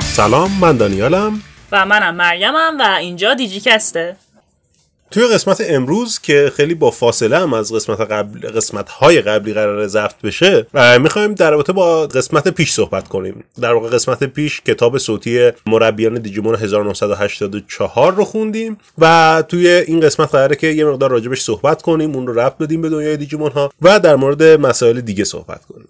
سلام من دانیالم و منم مریمم و اینجا دیجیکسته توی قسمت امروز که خیلی با فاصله هم از قسمت قبل قسمت های قبلی قرار ضبط بشه می‌خوایم در رابطه با قسمت پیش صحبت کنیم. در واقع قسمت پیش کتاب صوتی مربیان دیجیمون 1984 رو خوندیم و توی این قسمت قراره که یه مقدار راجبش صحبت کنیم اون رو ربط بدیم به دنیای دیجیمون ها و در مورد مسائل دیگه صحبت کنیم.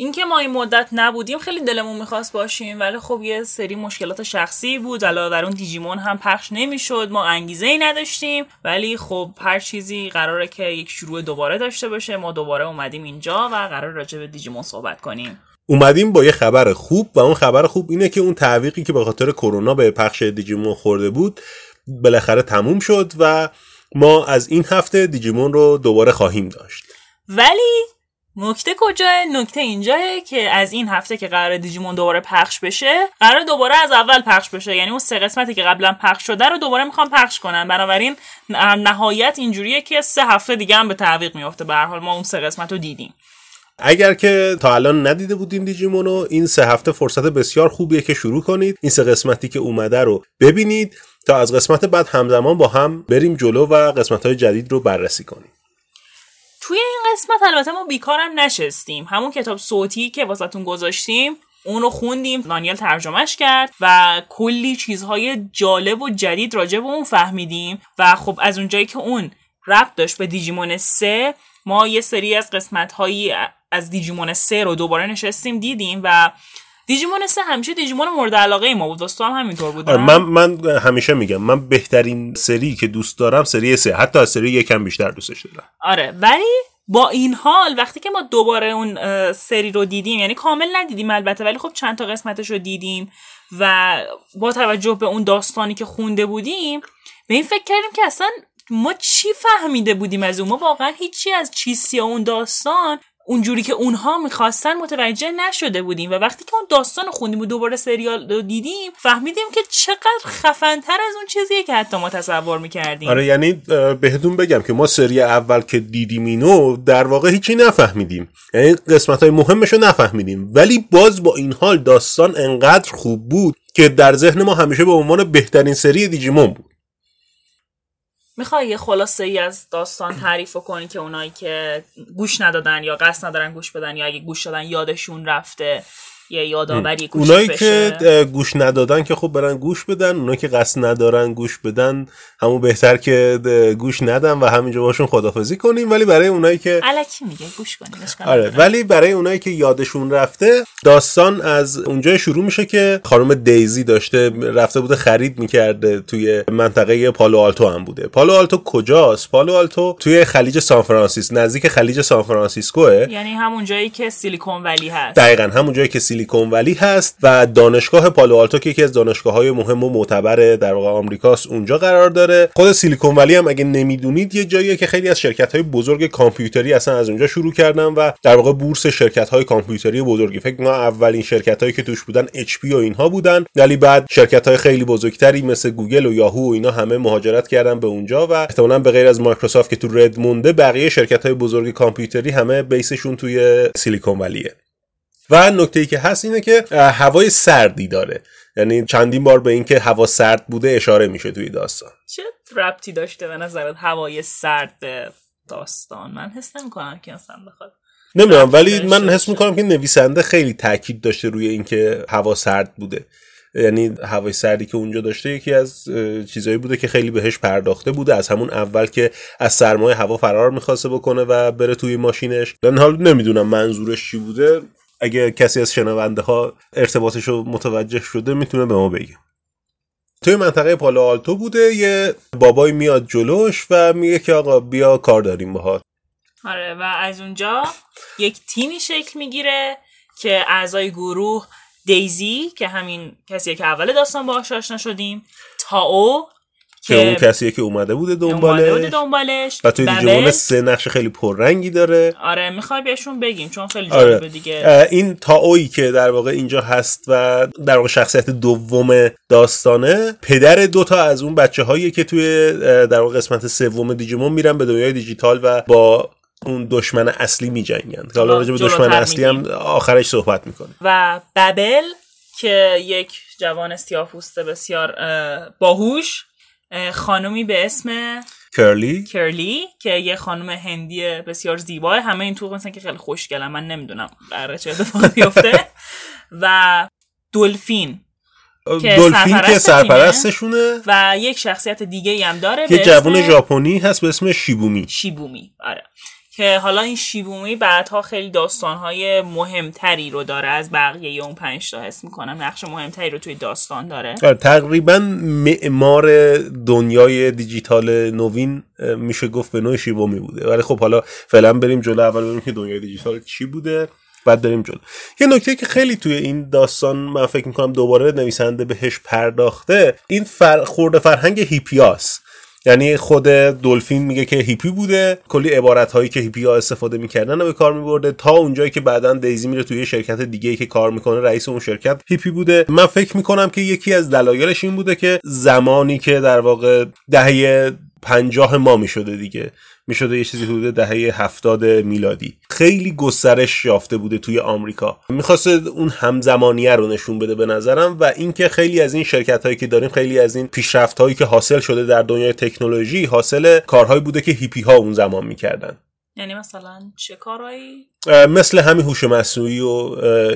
اینکه ما این مدت نبودیم خیلی دلمون می‌خواست باشیم ولی خب یه سری مشکلات شخصی بود. علاوه بر اون دیجیمون هم پخش نمی‌شد. ما انگیزه ای نداشتیم. ولی خب هر چیزی قراره که یک شروع دوباره داشته باشه ما دوباره اومدیم اینجا و قرار راجع به دیجیمون صحبت کنیم. اومدیم با یه خبر خوب و اون خبر خوب اینه که اون تعویقی که به خاطر کرونا به پخش دیجیمون خورده بود بالاخره تموم شد و ما از این هفته دیجیمون رو دوباره خواهیم داشت. ولی نکته کجاه نکته اینجاه که از این هفته که قرار دیجیمون دوباره پخش بشه قرار دوباره از اول پخش بشه. یعنی اون سه قسمتی که قبلا پخش شده رو دوباره می‌خوام پخش کنن. بنابراین نهایت اینجوریه که سه هفته دیگه هم به تعویق میفته به حال ما اون سه قسمت رو دیدیم. اگر که تا الان ندیده بودین دیجیمونو این سه هفته فرصت بسیار خوبیه که شروع کنید. این سه قسمتی که اومده رو ببینید تا از قسمت بعد همزمان با هم بریم جلو و قسمت های جدید رو بررسی کنیم. توی این قسمت البته ما بیکارم نشستیم. همون کتاب صوتی که واسهتون گذاشتیم اون رو خوندیم دانیل ترجمهش کرد و کلی چیزهای جالب و جدید راجع به اون فهمیدیم و خب از اونجایی که اون ربط داشت به دیجیمون 3 ما یه سری از قسمت هایی از دیجیمون 3 رو دوباره نشستیم دیدیم و دیجیمون سه همیشه دیجیمون مورد علاقه ما بود. دوستان هم همینطور بود. آره من من همیشه میگم من بهترین سری که دوست دارم سری سه حتی از سری یکم بیشتر دوستش دارم. آره ولی با این حال وقتی که ما دوباره اون سری رو دیدیم یعنی کامل ندیدیم البته ولی خب چند تا قسمتش رو دیدیم و با توجه به اون داستانی که خونده بودیم به این فکر کردیم که اصلا ما چی فهمیده بودیم از اون؟ ما واقعا هیچی از چیزی اون داستان اونجوری که اونها می‌خواستن متوجه نشده بودیم و وقتی که اون داستان خوندیم و دوباره سریال رو دیدیم فهمیدیم که چقدر خفنتر از اون چیزیه که حتی ما تصور می‌کردیم. آره یعنی بهتون بگم که ما سری اول که دیدیم اینو در واقع هیچی نفهمیدیم. یعنی قسمت های مهمش رو نفهمیدیم. ولی باز با این حال داستان انقدر خوب بود که در ذهن ما همیشه به عنوان بهترین سری دیجیمون بود. می‌خوای یه خلاصه ای از داستان تعریف کنی که اونایی که گوش ندادن یا قصد ندارن گوش بدن یا اگه گوش دادن یادشون رفته؟ یه یادآوری گوش اونایی که گوش ندادن که خب برن گوش بدن اونایی که قصد ندارن گوش بدن همون بهتر که گوش ندن و همینجا باشون خدافزی کنیم. ولی برای اونایی که الکی میگه گوش کنیم آره ولی برای اونایی که یادشون رفته داستان از اونجا شروع میشه که خانم دیزی داشته رفته بوده خرید می‌کرده توی منطقه پالو آلتو هم بوده. پالو آلتو کجاست؟ پالو آلتو توی خلیج سان فرانسیس نزدیک خلیج سان فرانسیسکوه. یعنی همون جایی که سیلیکون ولی هست. دقیقاً همون جایی که سیلیکون ولی هست و دانشگاه پالو آلتو که یکی از دانشگاه های مهم و معتبر در واقع آمریکاست اونجا قرار داره. خود سیلیکون ولی هم اگه نمی‌دونید یه جاییه که خیلی از شرکت های بزرگ کامپیوتری اصلا از اونجا شروع کردن و در واقع بورس شرکت های کامپیوتری بزرگی. فکر کنم اولین شرکت هایی که توش بودن HP و اینها بودن. ولی بعد شرکت های خیلی بزرگتری مثل گوگل و یاهو و اینا همه مهاجرت کردن به اونجا و احتمالاً به غیر از مایکروسافت که تو ردمونده بقیه شرکت های بزرگ کامپیوتری همه base شون توی سیلیکون ولیه. و نکته ای که هست اینه که هوای سردی داره. یعنی چندین بار به اینکه هوا سرد بوده اشاره میشه توی داستان. چه ربطی داشته به نظرت هوای سرد داستان؟ من حس نمی‌کنم که اصلا بخواد نمی‌دونم ولی من حس می‌کنم که نویسنده خیلی تاکید داشته روی اینکه هوا سرد بوده. یعنی هوای سردی که اونجا داشته یکی از چیزایی بوده که خیلی بهش پرداخته بوده. از همون اول که از سرمایه هوا فرار می‌خواسته بکنه و بره توی ماشینش. من حال نمی‌دونم منظورش چی بوده. اگه کسی از شنونده ها ارتباطش رو متوجه شده می‌تونه به ما بگه. توی منطقه پالو آلتو بوده یه بابای میاد جلوش و میگه که آقا بیا کار داریم باهات آره و از اونجا یک تیمی شکل می‌گیره که اعضای گروه دیزی که همین کسی که اول داستان باهاش آشنا شدیم تاو که اون کسیه که اومده بوده دنبالش, بوده دنبالش. و توی دیجیمون سه نقش خیلی پررنگی داره. آره می‌خوای بهشون بگیم چون خیلی جالبه آره. دیگه این تاویی که در واقع اینجا هست و در واقع شخصیت دوم داستانه پدر دوتا از اون بچه هایی که توی در واقع قسمت سوم دیجیمون میرن به دنیای دیجیتال و با اون دشمن اصلی میجنگن. که حالا راجع به دشمن اصلی هم آخرش صحبت می‌کنه و ببل که یک جوان سیاه بسیار باهوش خانومی به اسم کرلی. کرلی که یه خانم هندی بسیار زیبا همه این تو مثلا که خیلی خوشگلن. من نمی‌دونم قراره چه اتفاقی بیفته. و دلفین که دلفین که سرپرستشونه. و یک شخصیت دیگه هم داره یه جوان ژاپنی هست به اسم شیبومی. شیبومی. آره. که حالا این شیبومی بعدها خیلی داستانهای مهمتری رو داره. از بقیه اون پنج تا حس می‌کنم. نقش مهمتری رو توی داستان داره. آره، تقریبا معمار دنیای دیجیتال نوین میشه گفت به نوعی شیبومی بوده. ولی خب حالا فعلا بریم جلو اول ببینیم که دنیای دیجیتال چی بوده بعد داریم جلو. یه نکته که خیلی توی این داستان من فکر می‌کنم دوباره نویسنده بهش پرداخته این فر... خورده فرهنگ هیپیاس یعنی خود دلفین میگه که هیپی بوده کلی عبارت هایی که هیپی ها استفاده می‌کردن و به کار میبرده تا اونجایی که بعدا دیزی میره توی شرکت دیگه ای که کار می‌کنه رئیس اون شرکت هیپی بوده. من فکر می‌کنم که یکی از دلایلش این بوده که زمانی که در واقع دهه پنجاه ما می‌شده دیگه. می‌شده یه چیزی حدود دهه هفتاد میلادی. خیلی گسترش یافته بوده توی آمریکا. می‌خواسته اون همزمانیه رو نشون بده به نظرم و اینکه خیلی از این شرکت هایی که داریم خیلی از این پیشرفت هایی که حاصل شده در دنیای تکنولوژی حاصل کارهایی بوده که هیپی ها اون زمان می‌کردن. یعنی مثلا چه کارهایی؟ مثل همین هوش مصنوعی و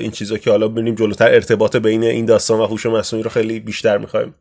این چیزا که حالا ببینیم جلوتر ارتباط بین این داستان و هوش مصنوعی رو خیلی بیشتر می‌خوایم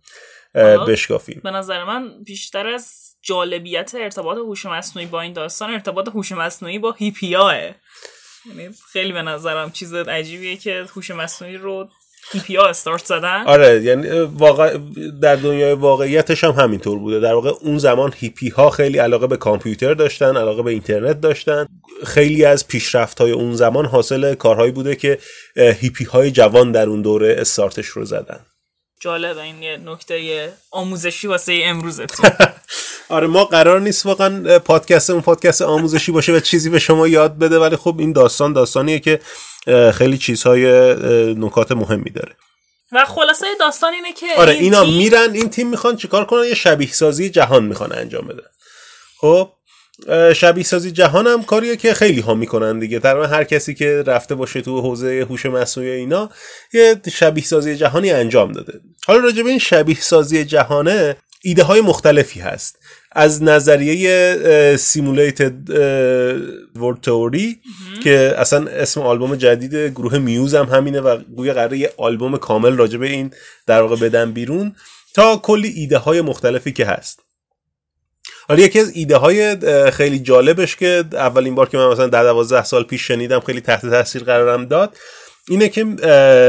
بشکافیم. به نظر من بیشتر از جالبیت ارتباط هوش مصنوعی با این داستان ارتباط هوش مصنوعی با هیپیاه یعنی خیلی به نظرم چیز عجیبیه که هوش مصنوعی رو هیپیا استارت زدن. آره یعنی واقع در دنیای واقعیتش هم همینطور بوده. در واقع اون زمان هیپی ها خیلی علاقه به کامپیوتر داشتن علاقه به اینترنت داشتن. خیلی از پیشرفت های اون زمان حاصل کارهایی بوده که هیپی های جوان در اون دوره استارتش رو زدن. جالب این یه نکته آموزشی واسه امروزتون. آره ما قرار نیست واقعا پادکست اون پادکست آموزشی باشه و چیزی به شما یاد بده ولی خب این داستان داستانیه که خیلی چیزهای نکات مهمی داره. و خلاصه داستان اینه که آره اینا میرن این تیم می‌خوان چیکار کنن؟ یه شبیه سازی جهان می‌خوان انجام بدن. خب شبیه سازی جهان هم کاریه که خیلی ها می‌کنن دیگه. در هر کسی که رفته باشه تو حوزه هوش مصنوعی اینا یه شبیه سازی جهانی انجام داده. حالا راجع به این شبیه سازی جهانه ایده های مختلفی هست. از نظریه سیمولیتد ورد تئوری که اصلا اسم آلبوم جدید گروه میوز هم همینه و گویا قراره یه آلبوم کامل راجع به این در واقع بدن بیرون تا کلی ایده های مختلفی که هست. حالا یکی از ایده های خیلی جالبش که اولین بار که من مثلا در دوازده سال پیش شنیدم خیلی تحت تاثیر قرارم داد اینه که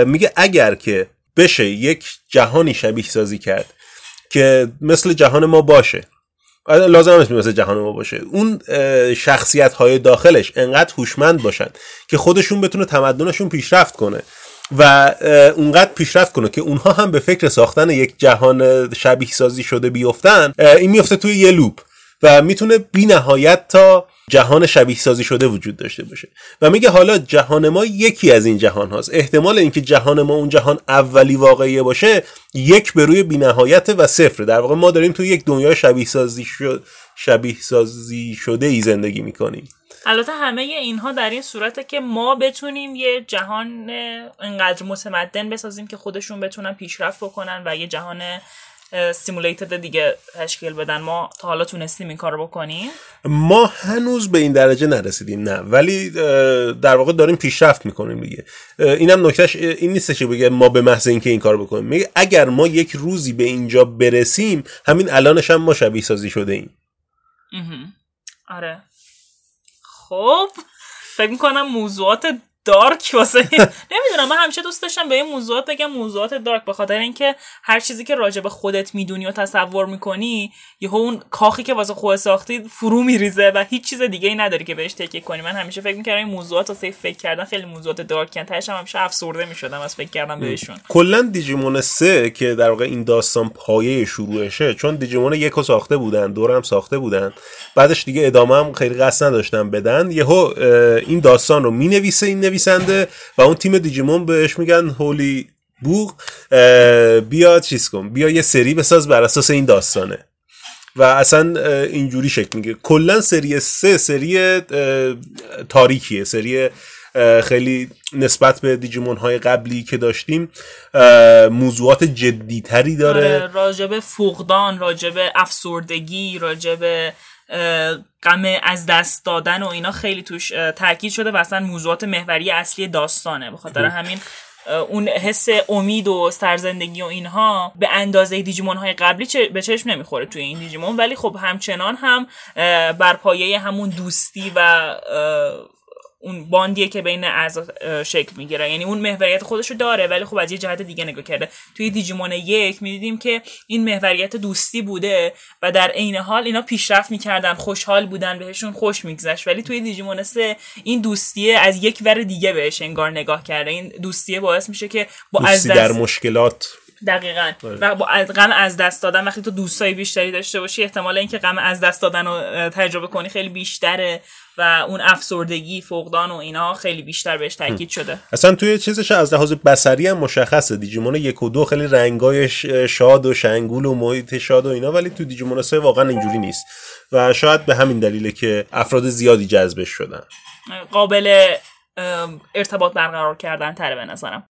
میگه اگر که بشه یک جهانی شبیه سازی کرد که مثل جهان ما باشه. لازم نیست مثل جهان ما باشه. اون شخصیت های داخلش انقدر هوشمند باشن که خودشون بتونه تمدنشون پیشرفت کنه و اونقدر پیشرفت کنه که اونها هم به فکر ساختن یک جهان شبیه سازی شده بیفتن. این میفته توی یه لوپ و می‌تونه بی نهایت تا جهان شبیه سازی شده وجود داشته باشه. و میگه حالا جهان ما یکی از این جهان هاست. احتمال اینکه جهان ما اون جهان اولی واقعی باشه یک به روی بینهایت و صفر در واقع ما داریم توی یک دنیا شبیه سازی شد شبیه سازی شده ای زندگی می‌کنیم. البته همه اینها در این صورته که ما بتونیم یه جهان انقدر متمدن بسازیم که خودشون بتونن پیشرفت بکنن و یه جهان سیمولیتد دیگه تشکیل بدن. ما تا حالا تونستیم این کار بکنیم. ما هنوز به این درجه نرسیدیم نه. ولی در واقع داریم پیشرفت می‌کنیم دیگه. اینم نکتهش این نیست که بگه ما به محض اینکه این کار بکنیم. میگه اگر ما یک روزی به اینجا برسیم همین الانش هم ما شبیه سازی شده ایم. آره. خب فکر می‌کنم موضوعات دارک واسه نمی‌دونم من همیشه دوست داشتم به این موضوعات بگم موضوعات دارک به خاطر اینکه هر چیزی که راجع به خودت می‌دونی و تصور می‌کنی یهو اون کاخی که واسه خودت ساختی فرو میریزه و هیچ چیز دیگه ای نداری که بهش تکیه کنی. من همیشه فکر می‌کردم این موضوعات واسه فکر کردن خیلی موضوعات دارکن تاش هم همیشه افسرده می‌شدم از فکر کردن بهشون. کلا دیجیمون 3 که در واقع این داستان پایه شروعشه چون دیجیمون یکو ساخته بودن دورم ساخته بودن. بعدش دیگه ادامه هم خیلی قصد نداشتن بدن. یهو این داستان رو می‌نویسه این نویسنده و اون تیم دیجیمون بهش میگن هولی بوغ. بیا چیز کن بیا یه سری بساز بر اساس این داستانه. و اصلا اینجوری شکل میگه. کلا سری سه سری تاریکیه سری خیلی نسبت به دیجیمون های قبلی که داشتیم موضوعات جدیتری داره. آره، راجب فقدان راجب افسردگی راجب غم از دست دادن و اینا خیلی توش تاکید شده و اصلا موضوعات محوری اصلی داستانه. به خاطر همین اون حس امید و سرزندگی و اینها به اندازه دیجیمون های قبلی به چشم نمی‌خوره توی این دیجیمون. ولی خب همچنان هم بر پایه همون دوستی و اون باندیه که بین اعضا شکل می‌گیره. یعنی اون محوریت خودش رو داره ولی خب از یه جهت دیگه نگاه کرده. توی دیجیمون یک می‌دیدیم که این محوریت دوستی بوده و در عین حال اینا پیشرفت می‌کردن خوشحال بودن بهشون خوش میگذشت. ولی توی دیجیمون سه این دوستیه از یک ور دیگه بهش انگار نگاه کرده. این دوستیه باعث میشه که با از دست... در مشکلات دقیقا. آره. و با غم از دست دادن وقتی تو دوستای بیشتری داشته باشی احتمال اینکه غم از دست دادن رو تجربه کنی خیلی بیشتره و اون افسردگی فقدان و اینا خیلی بیشتر بهش تاکید شده. اصلا توی چیزش از لحاظ بصری هم مشخصه. دیجیمون یک و دو خیلی رنگای شاد و شنگول و محیط شاد و اینا ولی تو دیجیمون سه واقعا اینجوری نیست. و شاید به همین دلیله که افراد زیادی جذبش شدن. قابل ارتباط برقرار کردن تره به نظرم.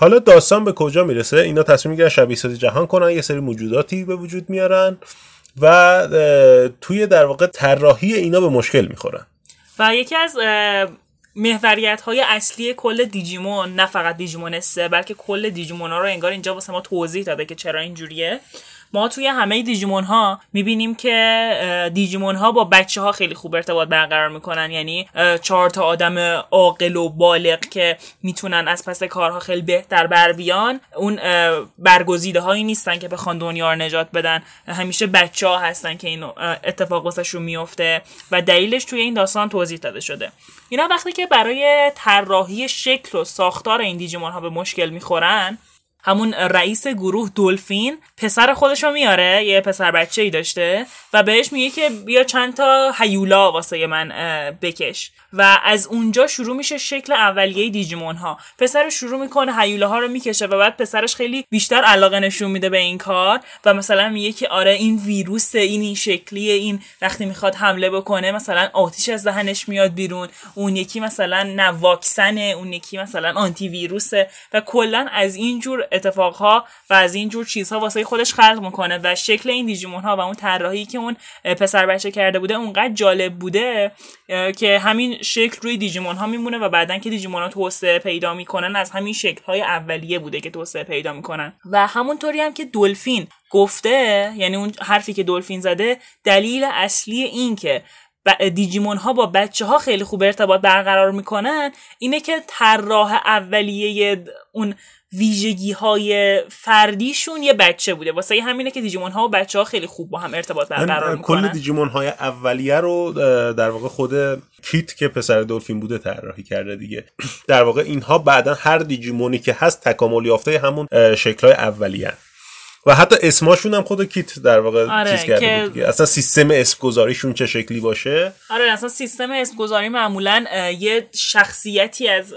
حالا داستان به کجا می‌رسه؟ اینا تصمیم می‌گیرن شبیه سازی جهان کنن یه سری موجوداتی به وجود میارن و توی در واقع طراحی اینا به مشکل می‌خورن. و یکی از محوریت های اصلی کل دیجیمون نه فقط دیجیمون سه بلکه کل دیجیمون ها رو انگار اینجا واسه ما توضیح داده که چرا اینجوریه. ما توی همه دیجیمون ها می‌بینیم که دیجیمون ها با بچه ها خیلی خوب ارتباط برقرار می‌کنن. یعنی چهار تا آدم عاقل و بالغ که می‌تونن از پس کارها خیلی بهتر بر بیان. اون برگزیده هایی نیستن که بخوان دنیا رو نجات بدن. همیشه بچه ها هستن که این اتفاق واسه میفته و دلیلش توی این داستان توضیح داده شده. اینا وقتی که برای طراحی شکل و ساختار این دیجیمون ها به مشکل می‌خورن همون رئیس گروه دولفین پسر خودشو میاره یه پسر بچه ای داشته و بهش میگه که بیا چند تا هیولا واسه من بکش. و از اونجا شروع میشه شکل اولیه دیجیمون ها پسرش شروع می‌کنه هیوله ها رو می‌کشه و بعد پسرش خیلی بیشتر علاقه نشون میده به این کار و مثلا میگه که آره این ویروس این این شکلیه این وقتی می‌خواد حمله بکنه مثلا آتیش از دهنش میاد بیرون اون یکی مثلا نه واکسنه اون یکی مثلا آنتی ویروسه و کلا از این جور اتفاقها و از این جور چیزها واسه خودش خلق می‌کنه و شکل این دیجیمون ها و اون طراحی که اون پسر بچه کرده بوده اونقدر جالب بوده که همین شکل روی دیجیمون ها میمونه و بعدا که دیجیمون ها توسعه پیدا می‌کنن از همین شکل های اولیه بوده که توسعه پیدا می‌کنن. و همونطوری هم که دلفین گفته یعنی اون حرفی که دلفین زده دلیل اصلی این که دیجیمون ها با بچه ها خیلی خوب ارتباط برقرار می‌کنن اینه که طراح اولیه اون ویژگی های فردیشون یه بچه بوده. واسه همینه که دیجیمون ها و بچه ها خیلی خوب با هم ارتباط برقرار می‌کنن کل دیجیمون های اولیه رو در واقع خود کیت که پسر دلفین بوده طراحی کرده دیگه. در واقع اینها بعدا هر دیجیمونی که هست تکامل یافته همون شکل های اولیه. و حتی اسماشون هم خود کیت در واقع آره، چیز کرده بود اصلا سیستم اسم گذاریشون چه شکلی باشه؟ آره اصلا سیستم اسم گذاری معمولا یه شخصیتی از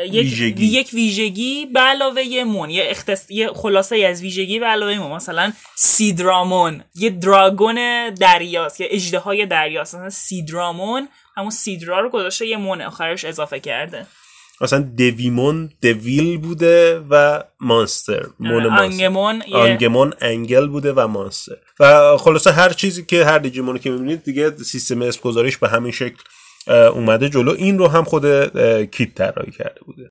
یک ویژگی. یک ویژگی به علاوه یه مون یه, اختص... یه خلاصه از ویژگی به علاوه مون. مثلا سیدرامون یه دراگون دریاست یه اجده های دریاست. مثلا سیدرامون همون سیدرا رو گذاشته یه مون آخرش اضافه کرده. مثلا دویمون دویل بوده و مانستر مون آنگمون آنگمون انگل بوده و مانستر. و خلاصه هر چیزی که هر دیجیمونی که می‌بینید دیگه سیستم اسم گذاریش به همین شکل اومده جلو. این رو هم خود کیت طراحی کرده بوده.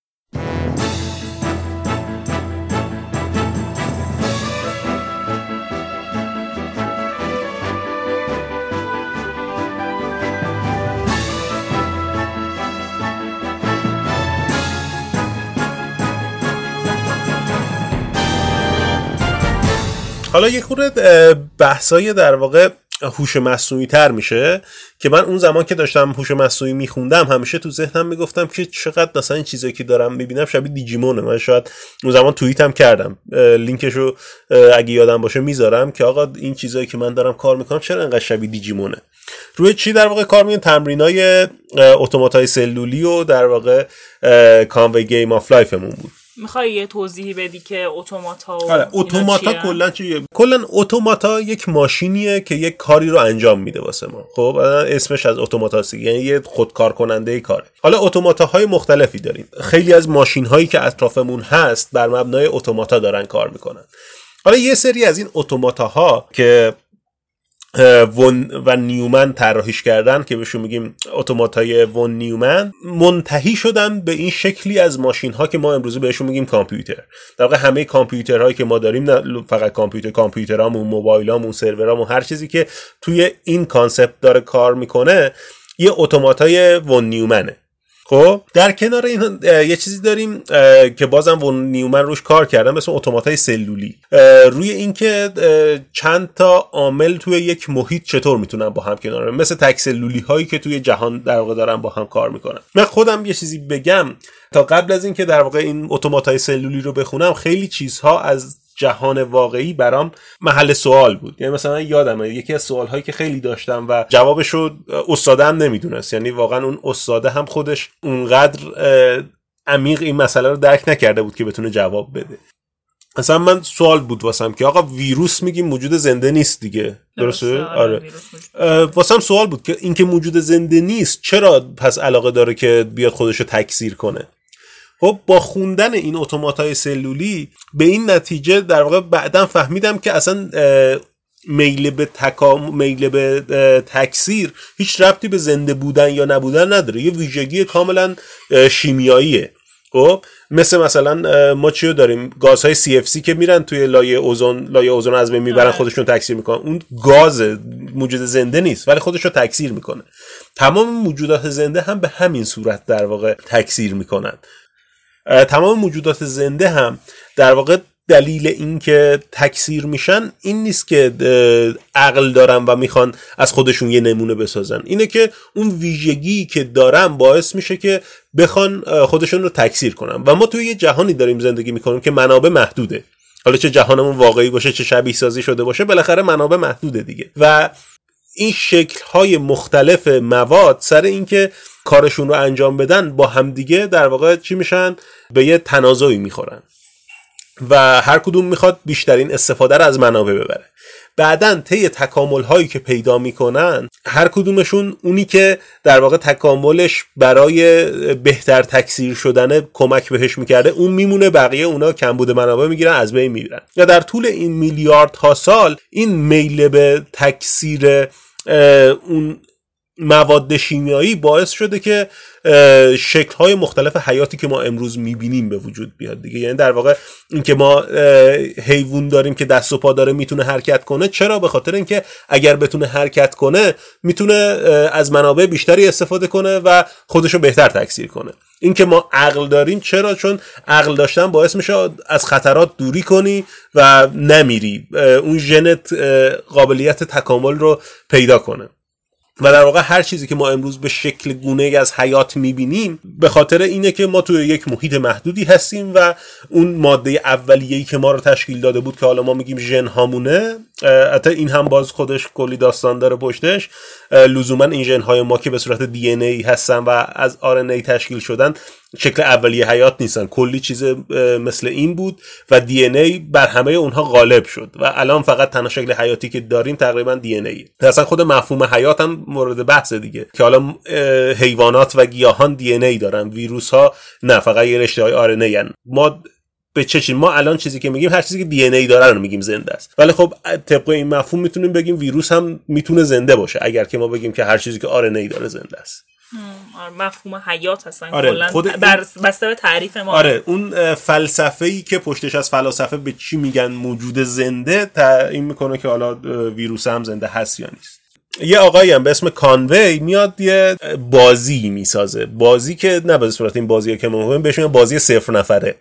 حالا یه خورده بحثای در واقع هوش مصنوعی تر میشه که من اون زمان که داشتم هوش مصنوعی میخوندم همیشه تو ذهنم می‌گفتم که چقدر مثلا این چیزایی که دارم می‌بینم شبیه دیجیمونه. من شاید اون زمان توییت هم کردم لینکش رو اگه یادم باشه می‌ذارم که آقا این چیزایی که من دارم کار می‌کنم چرا انقدر شبیه دیجیمونه؟ روی چی در واقع کار می‌کنم تمرینای اتوماتای سلولی و در واقع Conway Game of Life مون بود. می‌خوای یه توضیحی بدی که اتوماتا آره اتوماتا کلا چیه کلا اتوماتا یک ماشینیه که یک کاری رو انجام میده واسه ما. خب اسمش از اتوماتا یعنی یه خودکار کننده کاره. حالا اتوماتا های مختلفی داریم. خیلی از ماشین هایی که اطرافمون هست بر مبنای اتوماتا دارن کار می‌کنن. حالا یه سری از این اتوماتا ها که ون نیومن طراحیش کردن که بهشون میگیم اتوماتای ون نیومن منتهی شدن به این شکلی از ماشین ها که ما امروزه بهشون میگیم کامپیوتر. در واقع همه کامپیوترهایی که ما داریم نه فقط کامپیوتر کامپیوترامون موبایلامون سرورامون هر چیزی که توی این concept داره کار می‌کنه یه اتوماتای ون نیومنه. خب در کنار این یه چیزی داریم که بازم ون نیومن روش کار کردن مثل اتوماتای سلولی. روی اینکه چند تا عامل توی یک محیط چطور می‌تونن با هم کنار مثل تک سلولی هایی که توی جهان در واقع دارن با هم کار می‌کنن. من خودم یه چیزی بگم. تا قبل از اینکه در واقع این اتوماتای سلولی رو بخونم خیلی چیزها از جهان واقعی برام محل سوال بود. یعنی مثلا یادمه یکی از سوال هایی که خیلی داشتم و جوابش رو استادم نمی‌دونست. یعنی واقعا اون استاده هم خودش اونقدر عمیق این مسئله رو درک نکرده بود که بتونه جواب بده. مثلا من سوال بود واسم که آقا ویروس میگیم موجود زنده نیست دیگه. درسته. آره, آره. واسم سوال بود که اینکه موجود زنده نیست چرا پس علاقه داره که بیاد خودش رو تکثیر کنه؟ خب با خوندن این اتوماتای سلولی به این نتیجه در واقع بعدا فهمیدم که اصلا میل به تکام میل به تکثیر هیچ ربطی به زنده بودن یا نبودن نداره. یه ویژگی کاملا شیمیاییه. خب مثل مثلا ما چی داریم؟ گازهای CFC که میرن توی لایه اوزون لایه اوزون از بین می‌برن آره. خودشون تکثیر می‌کنن. اون گاز موجود زنده نیست ولی خودش رو تکثیر می‌کنه. تمام موجودات زنده هم به همین صورت در واقع تکثیر می‌کنن. تمام موجودات زنده هم در واقع دلیل اینکه تکثیر میشن این نیست که عقل دارن و می‌خوان از خودشون یه نمونه بسازن. اینه که اون ویژگی که دارن باعث میشه که بخوان خودشون رو تکثیر کنن. و ما توی یه جهانی داریم زندگی می‌کنیم که منابع محدوده. حالا چه جهانمون واقعی باشه چه شبیه سازی شده باشه بالاخره منابع محدوده دیگه. و این شکل های مختلف مواد سر اینکه کارشون رو انجام بدن با همدیگه در واقع چی میشن؟ به یه تنازعی می‌خورن. و هر کدوم می‌خواد بیشترین استفاده رو از منابع ببره. بعدا طی تکامل هایی که پیدا می‌کنن هر کدومشون اونی که در واقع تکاملش برای بهتر تکثیر شدن کمک بهش می‌کرده اون میمونه بقیه اونا کمبود منابع می‌گیرن از بین میرن یا در طول این میلیاردها سال این میل به تکثیر اون مواد شیمیایی باعث شده که شکل های مختلف حیاتی که ما امروز می‌بینیم به وجود بیاد دیگه. یعنی در واقع اینکه ما حیوان داریم که دست و پا داره می‌تونه حرکت کنه چرا؟ به خاطر اینکه اگر بتونه حرکت کنه می‌تونه از منابع بیشتری استفاده کنه و خودشو بهتر تکثیر کنه. اینکه ما عقل داریم چرا؟ چون عقل داشتن باعث میشه از خطرات دوری کنی و نمیری. اون ژنت قابلیت تکامل رو پیدا کنه. و در واقع هر چیزی که ما امروز به شکل گونه از حیات می‌بینیم به خاطر اینه که ما توی یک محیط محدودی هستیم و اون ماده اولیه‌ای که ما رو تشکیل داده بود که حالا ما میگیم ژن هامونه حتی این هم باز خودش کلی داستان داره پشتش لزوما این ژن های ما که به صورت دی هستن و از آر تشکیل شدن شکل اولیه حیات نیستن. کلی چیز مثل این بود و دی ای بر همه اونها غالب شد و الان فقط تنها شکل حیاتی که داریم تقریبا دی ان ای. اصلا خود مفهوم حیات هم مورد بحث دیگه که حالا حیوانات و گیاهان دی ای دارن ویروس ها نه فقط یه رشته های آر ما به چه ما الان چیزی که میگیم هر چیزی که دی ای داره رو میگیم زنده است. ولی خب طبق این مفهوم می‌تونیم بگیم ویروس هم می‌تونه زنده باشه اگر که ما بگیم که هر چیزی که آر ای داره زنده است. مفهوم حیات هستن آره خود بر بسته به تعریف ما. آره اون فلسفه ای که پشتش از فلسفه به چی میگن موجود زنده تعیین می‌کنه که حالا ویروس هم زنده هست یا نیست. یه آقایی هم به اسم کانوی میاد یه بازی می‌سازه. بازی که نه به صورت این بازی که مهم بهش بازی صفر نفره.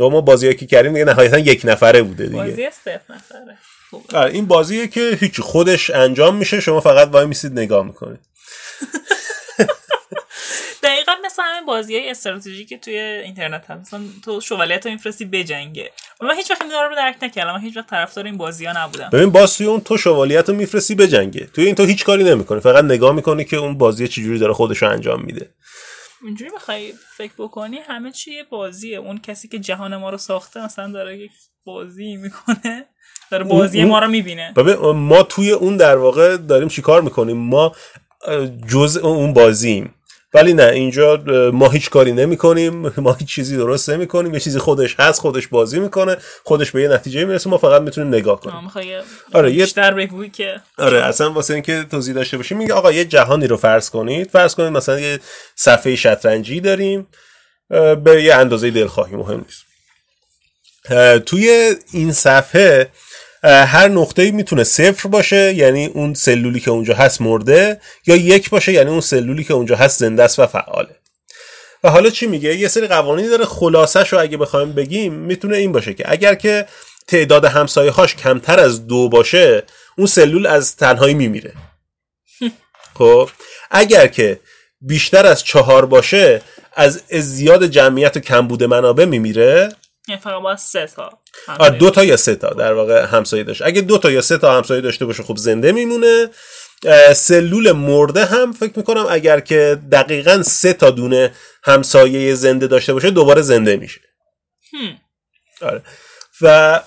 و ما بازی که کردیم دیگه نهایتا یک نفره بوده دیگه. بازی صفر نفره. آره این بازیه که هیچ خودش انجام میشه شما فقط وای میسید نگاه می‌کنید. دقیقا مثل همین بازی های استراتژی که توی اینترنت هست. مثلا تو شوالیت رو میفرستی بجنگه. من هیچ وقت این رو درک نکردم. من هیچ وقت طرفدار این بازی ها نبودم. ببین باز توی اون تو شوالیت رو میفرستی بجنگه. توی این تو هیچ کاری نمی‌کنی. فقط نگاه می‌کنی که اون بازی چجوری داره خودش رو انجام میده. اینجوری بخوای فکر بکنی همه چی یه بازیه. اون کسی که جهان ما رو ساخته مثلا داره یک بازی می‌کنه. داره بازی ما رو می‌بینه. ببین ما توی اون در واقع داریم چیکار می‌کنیم؟ ما جزء اون بازیم ولی نه اینجا ما هیچ کاری نمی کنیم ما هیچ چیزی درست نمی کنیم یه چیزی خودش هست خودش بازی می‌کنه خودش به یه نتیجه می‌رسه ما فقط می‌تونیم نگاه کنیم. آره بیشتر بگوی که. آره اصلا واسه اینکه توضیح داشته باشیم میگه آقا یه جهانی رو فرض کنید فرض کنید مثلا یه صفحه شطرنجی داریم به یه اندازه دلخواهی مهم نیست. توی این صفحه هر نقطه می‌تونه صفر باشه یعنی اون سلولی که اونجا هست مرده یا یک باشه یعنی اون سلولی که اونجا هست زنده است و فعاله. و حالا چی میگه؟ یه سری قوانینی داره خلاصش رو اگه بخوایم بگیم می‌تونه این باشه که اگر که تعداد همسایه هاش کمتر از دو باشه اون سلول از تنهایی میمیره. خب اگر که بیشتر از چهار باشه از زیاد جمعیت و کمبود منابع میمیره فقط باید سه تا دو تا یا سه تا؟ در واقع همسایه داشت. اگه دو تا یا سه تا همسایه داشته باشه خب زنده میمونه. سلول مرده هم فکر می‌کنم اگر که دقیقا سه تا دونه همسایه زنده داشته باشه دوباره زنده میشه. آره. و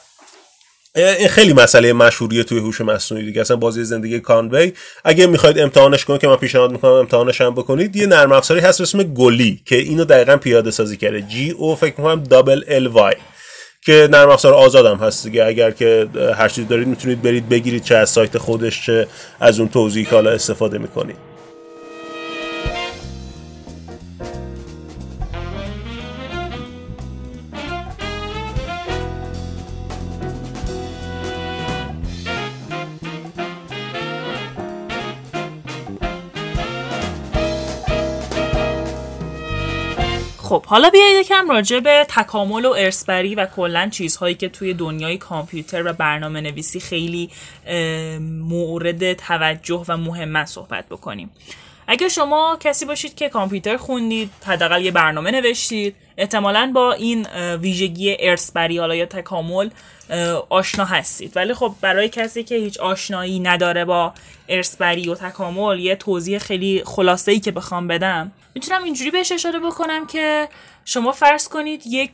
این خیلی مسئله مشهوریه توی هوش مصنوعی دیگه. اصلا بازی زندگی کانوی. اگه می‌خواید امتحانش کنید که من پیشنهاد می‌کنم امتحانش هم بکنید. یه نرم افزاری هست به اسم گلی که اینو دقیقا پیاده سازی کرده. جی او فکر می‌کنم دابل ال وای که نرم افزار آزادم هست دیگه. اگر که هر چیز دارید می‌تونید برید بگیرید چه از سایت خودش چه از اون توضیح که حالا استفاده می‌کنید. خب حالا بیایید یکم راجع به تکامل و ارسبری و کلا چیزهایی که توی دنیای کامپیوتر و برنامه نویسی خیلی مورد توجه و مهمن صحبت بکنیم. اگر شما کسی باشید که کامپیوتر خوندید حداقل یه برنامه نوشتید احتمالا با این ویژگی ارسبری حالا یا تکامل آشنا هستید. ولی خب برای کسی که هیچ آشنایی نداره با ارسبری و تکامل یه توضیح خیلی خلاصه ای که بخوام بدم. می‌تونم اینجوری بهش اشاره بکنم که شما فرض کنید یک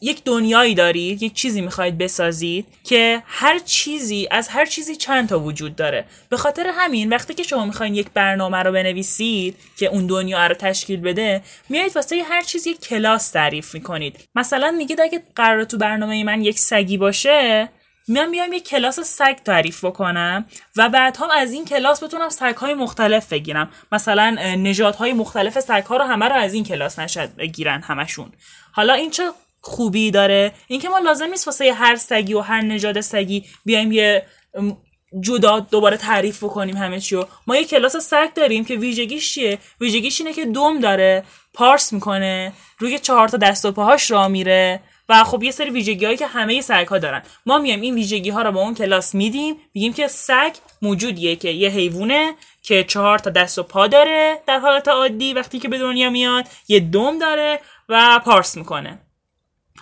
یک دنیایی دارید یک چیزی می‌خواید بسازید که هر چیزی از هر چیزی چند تا وجود داره. به خاطر همین وقتی که شما می‌خواین یک برنامه رو بنویسید که اون دنیا رو تشکیل بده میایید واسه هر چیزی یک کلاس تعریف می‌کنید. مثلا میگید اگه قرار تو برنامه من یک سگی باشه میام بیام یک کلاس سگ تعریف بکنم و بعدها از این کلاس بتونم سگ های مختلف بگیرم. مثلا نژادهای مختلف سگ ها رو همه رو از این کلاس نشد بگیرن همشون. حالا این چه خوبی داره. اینکه ما لازم نیست واسه هر سگی و هر نژاد سگی بیایم یه جدا دوباره تعریف بکنیم همه چیو. ما یه کلاس سگ داریم که ویژگیش چیه؟ ویژگیش اینه که دوم داره پارس می‌کنه روی چهار تا دست و پاهاش را میره و خب یه سری ویژگی هایی که همه سگ ها دارن. ما میایم این ویژگی ها رو با اون کلاس میدیم میگیم که سگ موجودیه که یه حیوانه که چهار تا دست و پا داره در حالت عادی وقتی که به دنیا میاد یه دوم داره و پارس می‌کنه.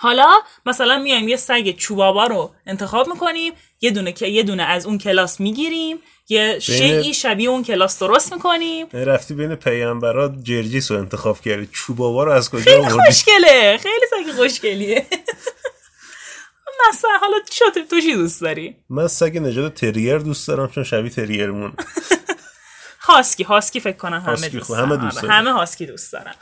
حالا مثلا میایم یه سگ چوبابا رو انتخاب می‌کنیم یه دونه که یه دونه از اون کلاس می‌گیریم یه شیعی شبیه اون کلاس درست می‌کنیم. رفتی بین پیامبرات جرجیس رو انتخاب کردی. چوبابا رو از کجا خیلی خوشگله خیلی سگ خوشگلیه. مثلا حالا چطور تو چی دوست داری؟ من سگ نژاد تریر دوست دارم چون شبیه تریرمون هاسکی هاسکی فکر کنم همه دوست همه دوست همه هاسکی دوست دارن.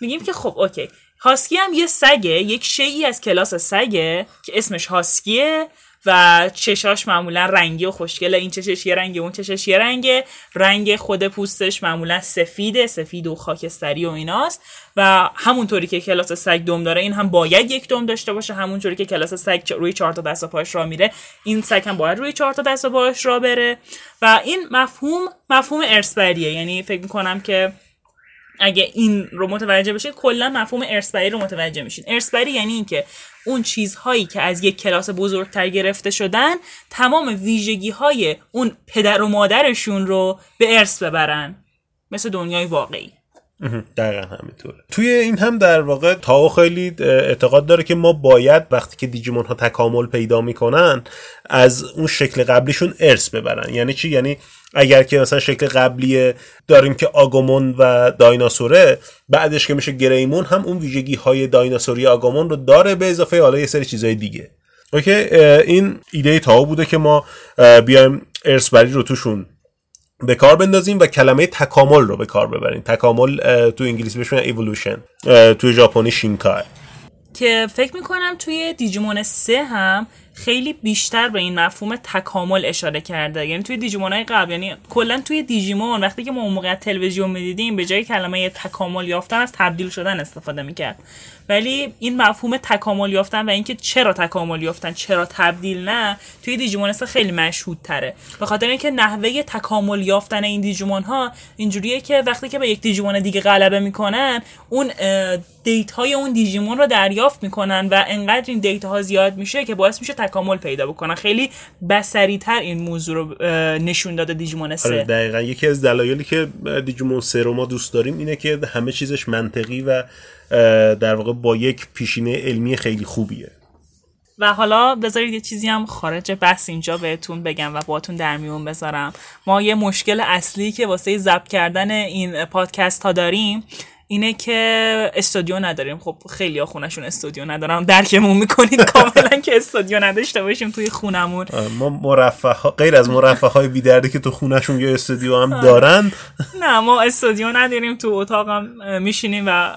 میگیم که خب اوکی. هاسکی هم یه سگه یک شیعی از کلاس سگه که اسمش هاسکیه و چشاش معمولا رنگی و خوشگله این چشش یه رنگه اون چشش یه رنگه. رنگ خود پوستش معمولا سفیده سفید و خاکستری و ایناست. و همونطوری که کلاس سگ دم داره این هم باید یک دم داشته باشه. همونطوری که کلاس سگ روی چهار تا دست و پاش را میره این سگ هم باید روی چهار تا دست و پاش را بره. و این مفهوم مفهوم ارثبریه. یعنی فکر می‌کنم که اگه این رو متوجه بشید کلا مفهوم ارثبری رو متوجه میشین. ارثبری یعنی اینکه اون چیزهایی که از یک کلاس بزرگتر گرفته شدن تمام ویژگی های اون پدر و مادرشون رو به ارث ببرن. مثل دنیای واقعی. دقیقا همینطوره. توی این هم در واقع تاو خیلی اعتقاد داره که ما باید وقتی که دیجیمون ها تکامل پیدا می‌کنن از اون شکل قبلیشون ارث ببرن. یعنی چی؟ یعنی اگر که مثلا شکل قبلی داریم که آگومون و دایناسوره بعدش که میشه گریمون هم اون ویژگی های دایناسوری آگومون رو داره به اضافه حالا یه سری چیزهای دیگه. اوکی؟ این ایده تاو بوده که ما بیایم ارثبری رو توشون به کار بندازیم و کلمه تکامل رو به کار ببریم. تکامل تو انگلیسی بهش ایولوشن توی ژاپنی 進化. که فکر می‌کنم توی دیجیمون سه هم خیلی بیشتر به این مفهوم تکامل اشاره کرده. یعنی توی دیجیمون های قبل یعنی کلا توی دیجیمون وقتی که ما موقع تلویزیون می‌دیدیم به جای کلمه تکامل یافتن از تبدیل شدن استفاده می‌کرد. ولی این مفهوم تکامل یافتن و اینکه چرا تکامل یافتن چرا تبدیل نه توی دیجیمون خیلی مشهود تره به خاطر اینکه نحوه تکامل یافتن این دیجیمون ها اینجوریه که وقتی که به یک دیجیمون دیگه غلبه می‌کنن اون دیت های اون دیجیمون رو دریافت می‌کنن و انقدر این دیتا ها زیاد میشه که باعث میشه تکامل پیدا بکنن. خیلی بسری تر این موضوع رو نشون داده دیجیمون سه. آره دقیقا. یکی از دلایلی که دیجیمون سه رو ما دوست داریم اینه که همه چیزش منطقی و در واقع با یک پیشینه علمی خیلی خوبیه. و حالا بذارید یه چیزی هم خارج بحث اینجا بهتون بگم و باتون در میون بذارم. ما یه مشکل اصلی که واسه ضبط کردن این پادکست ها داریم اینه که استودیو نداریم. خب خیلی ها خونشون استودیو ندارم درکمون می‌کنید کاملا که استودیو نداشته باشیم توی خونمون. ما مرفه ها غیر از مرفه های بیدرده که تو خونشون یه استودیو هم دارن. نه ما استودیو نداریم. تو اتاقم میشینیم و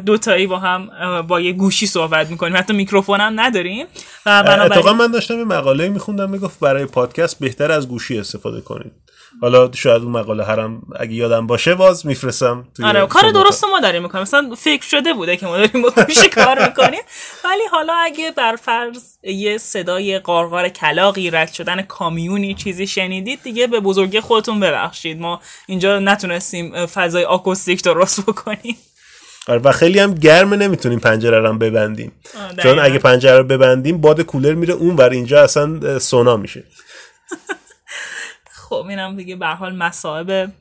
دوتایی با هم با یه گوشی صحبت می‌کنیم. حتی میکروفون هم نداریم. و اتفاقا من داشتم یه مقاله میخوندم می‌گفت برای پادکست بهتر از گوشی استفاده کنید. حالا شاید اون مقاله هرم اگه یادم باشه باز میفرستم آره کار درست ما داریم می‌کنیم. مثلا فکر شده بوده که ما داریم با کار می‌کنیم. ولی حالا اگه بر فرض یه صدای قارقار کلاقی رد شدن کامیونی چیزی شنیدید دیگه به بزرگی خودتون ببخشید. ما اینجا نتونستیم فضای آکوستیک درست بکنیم. آره و خیلی هم گرمه نمی‌تونیم پنجره رو ببندیم. چون. اگه پنجره رو ببندیم باد کولر میره اون ور اینجا اصلا سونا میشه. خب اینم دیگه به حال مصائب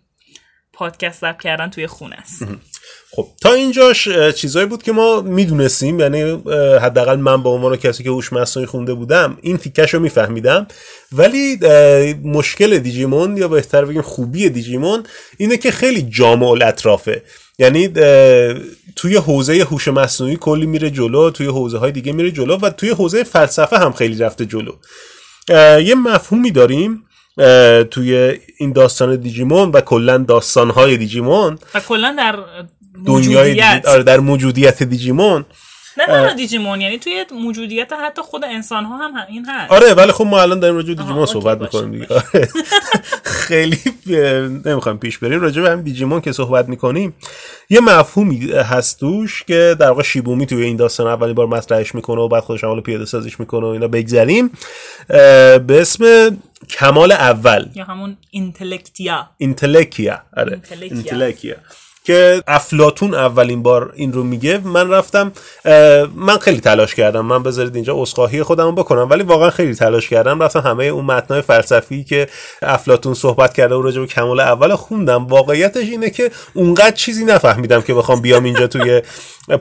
پادکست ضبط کردن توی خونه است. خب تا اینجاش چیزایی بود که ما می‌دونستیم یعنی حداقل من به عنوان کسی که هوش مصنوعی خونده بودم این تیکش رو میفهمیدم. ولی مشکل دیجیمون یا بهتر بگیم خوبی دیجیمون اینه که خیلی جامع الاطرافه. یعنی توی حوزه هوش مصنوعی کلی میره جلو توی حوزه های دیگه میره جلو و توی حوزه فلسفه هم خیلی رفته جلو. یه مفهومی داریم توی این داستان دیجیمون و کلا داستانهای دیجیمون. و کلا در دنیای موجودیت. دیجی... آره در موجودیت دیجیمون نه تنها دیجیمون یعنی توی موجودیت حتی خود انسان ها هم این هست. آره ولی خب ما الان داریم راجع به دیجیمون صحبت می‌کنیم دیگه. آره. خیلی نمی‌خوایم پیش بریم. راجع به همین دیجیمون که صحبت می‌کنیم یه مفهومی هست توش که در واقع شیبومی توی این داستان اولین بار مطرحش می‌کنه و بعد خودش حالا پیاده سازیش می‌کنه و اینا بگذریم. به اسم کمال اول. یا همون اینتלקتیا اینتلکیا آره. اینتلکیا. که افلاتون اولین بار این رو میگه. من رفتم من خیلی تلاش کردم. من بذارید اینجا اسخاهی خودم بکنم. ولی واقعا خیلی تلاش کردم. رفتم همه اون متنای فلسفی که افلاتون صحبت کرده و راجع به کمال اول خوندم. واقعیتش اینه که اونقدر چیزی نفهمیدم که بخوام بیام اینجا توی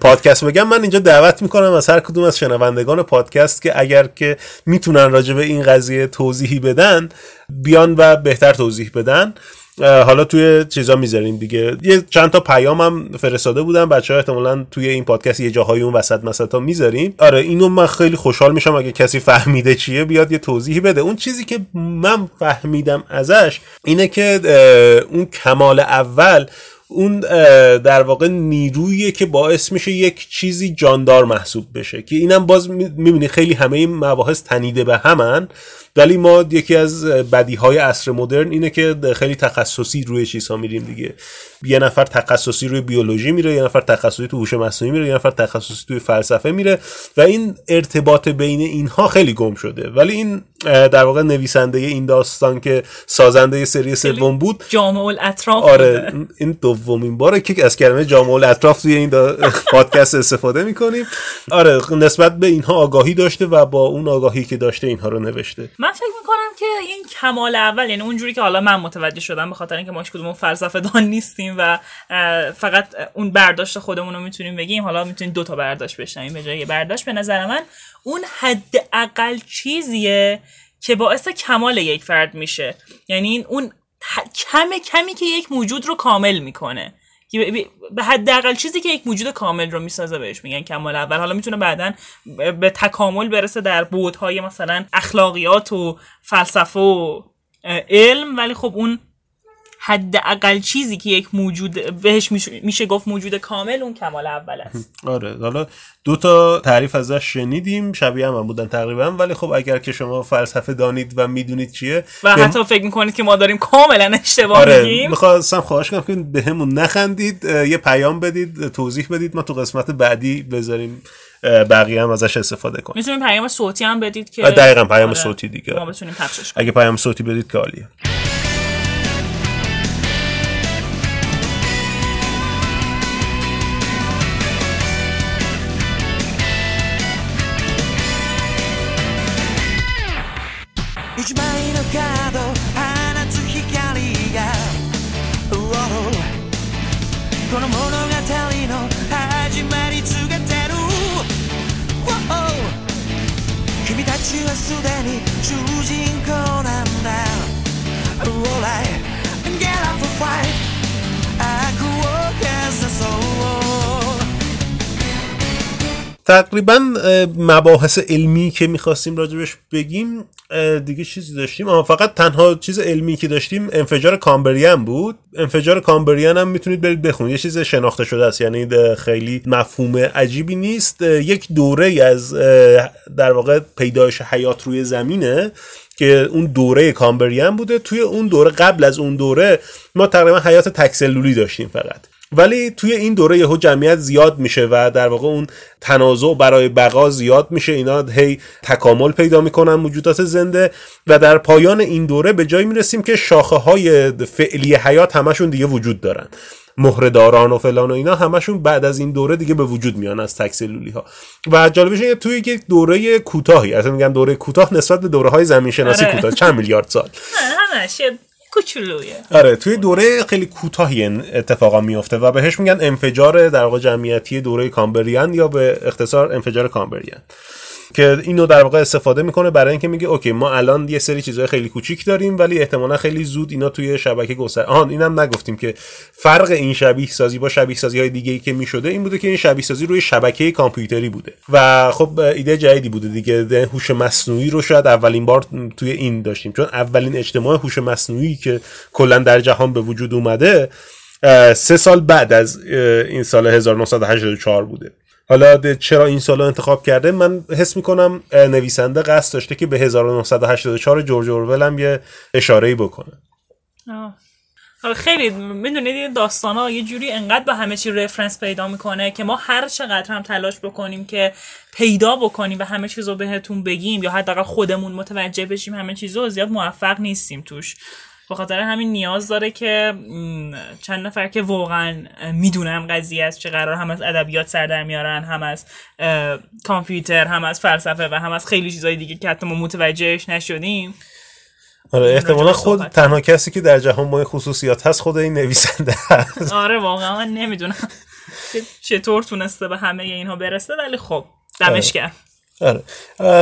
پادکست بگم. من اینجا دعوت می‌کنم از هر کدوم از شنوندگان پادکست که اگر که می‌تونن راجع به این قضیه توضیحی بدن بیان و بهتر توضیح بدن. حالا توی چیزا می‌ذاریم دیگه. یه چند تا پیامم فرستاده بودم. بچه ها احتمالا توی این پادکست یه جاهای اون وسط مسطا می‌ذاریم. آره اینو من خیلی خوشحال میشم اگه کسی فهمیده چیه بیاد یه توضیحی بده. اون چیزی که من فهمیدم ازش اینه که اون کمال اول اون در واقع نیرویی که باعث میشه یک چیزی جاندار محسوب بشه که اینم باز می‌بینی خیلی همه این مباحث تنیده به همن ولی ما یکی از بدی های عصر مدرن اینه که خیلی تخصصی روی چیزها میریم دیگه یه نفر تخصصی روی بیولوژی میره یه نفر تخصصی تو هوش مصنوعی میره یه نفر تخصصی توی فلسفه میره و این ارتباط بین اینها خیلی گم شده ولی این در واقع نویسنده این داستان که سازنده سری سوم بود جامع الاطراف آره. این دومین باره که از کلمه جامع الاطراف توی این پادکست استفاده می‌کنیم. آره نسبت به اینها آگاهی داشته و با اون آگاهی که داشته اینها رو نوشته. من فکر می‌کنم که این کمال اول یعنی اونجوری که حالا من متوجه شدم به خاطر اینکه ما کدوم فلسفه دان نیستیم و فقط اون برداشت خودمون رو می‌تونیم بگیم. حالا می‌تونیم دو تا برداشت بشنویم. به جای برداشت به نظر من اون حداقل چیزیه که باعث کمال یک فرد میشه. یعنی اون کم کمی که یک موجود رو کامل می‌کنه. به- حداقل چیزی که یک موجود کامل رو می‌سازه بهش میگن کمال اول. حالا می‌تونه بعدا به تکامل برسه در بودهای مثلا اخلاقیات و فلسفه و علم ولی خب اون حداقل چیزی که یک موجود بهش میشه, گفت موجود کامل اون کمال اول است. آره حالا دو تا تعریف ازش شنیدیم شبیه هم, هم بودن تقریبا ولی خب اگر که شما فلسفه دانید و می‌دونید چیه و به- حتی فکر می‌کنید که ما داریم کاملا اشتباه آره میگیم. می‌خواستم خواهش کنم که به همون نخندید یه پیام بدید توضیح بدید ما تو قسمت بعدی بذاریم بقیه هم ازش استفاده کنیم می‌تونیم پیام صوتی هم بدید که دقیقا پیام آره، صوتی دیگه. ما بتونیم پخشش کنیم. اگه پیام صوتی بدید که عالیه「はすでに تقریبا مباحث علمی که می‌خواستیم راجبش بگیم دیگه چیزی داشتیم. اما فقط تنها چیز علمی که داشتیم انفجار کامبریان بود. انفجار کامبریان هم می‌تونید برید بخونید. یه چیز شناخته شده است یعنی خیلی مفهوم عجیبی نیست. یک دوره از در واقع پیدایش حیات روی زمینه که اون دوره کامبریان بوده. توی اون دوره قبل از اون دوره ما تقریبا حیات تکسلولی داشتیم فقط. ولی توی این دوره یهو جمعیت زیاد میشه و در واقع اون تنازع برای بقا زیاد میشه. اینا هی تکامل پیدا می‌کنن موجودات زنده و در پایان این دوره به جایی می‌رسیم که شاخه های فعلی حیات همشون دیگه وجود دارن. مهرهداران و فلان و اینا همشون بعد از این دوره دیگه به وجود میان از تکسلولی ها و جالبش اینه توی یک دوره کوتاهی اصلا میگن دوره کوتاه نسبت به دوره های زمین شناسی آره. کوتاه چند میلیارد سال. نه همش کوچولویه. آره توی دوره خیلی کوتاهی اتفاقا میفته و بهش میگن انفجار در واقع جمعیتی دوره کامبریان یا به اختصار انفجار کامبریان. که اینو در واقع استفاده می‌کنه برای اینکه میگه اوکی ما الان یه سری چیزهای خیلی کوچیک داریم ولی احتمالا خیلی زود اینا توی شبکه گستر آهان اینم نگفتیم که فرق این شبیه سازی با شبیه سازی های دیگه ای که می‌شده این بوده که این شبیه سازی روی شبکه کامپیوتری بوده و خب ایده جدیدی بوده دیگه هوش مصنوعی رو شاید اولین بار توی این داشتیم. چون اولین اجتماع هوش مصنوعی که کلا در جهان به وجود اومده سه سال بعد از این سال 1984 بوده. حالا چرا این سال انتخاب کرده من حس می‌کنم نویسنده قصد داشته که به 1984 جورج اورول هم یه اشاره بکنه آه. آره خیلی می‌دونید داستان ها یه جوری انقدر به همه چی رفرنس پیدا می‌کنه که ما هر چقدر هم تلاش بکنیم که پیدا بکنیم و همه چیز رو بهتون بگیم یا حداقل خودمون متوجه بشیم همه چیز رو زیاد موفق نیستیم توش به خاطر همین نیاز داره که چند نفر که واقعا می‌دونن قضیه از چه قرار هم از ادبیات سر در میارن هم از کامپیوتر هم از فلسفه و هم از خیلی چیزای دیگه که حتی ما متوجهش نشدیم. آره احتمالا خود صحبت. تنها کسی که در جهان با این خصوصیات هست خود این نویسنده هست. آره واقعا من نمی‌دونم که چطور تونسته به همه اینها برسه ولی خب دمش گرم. آره.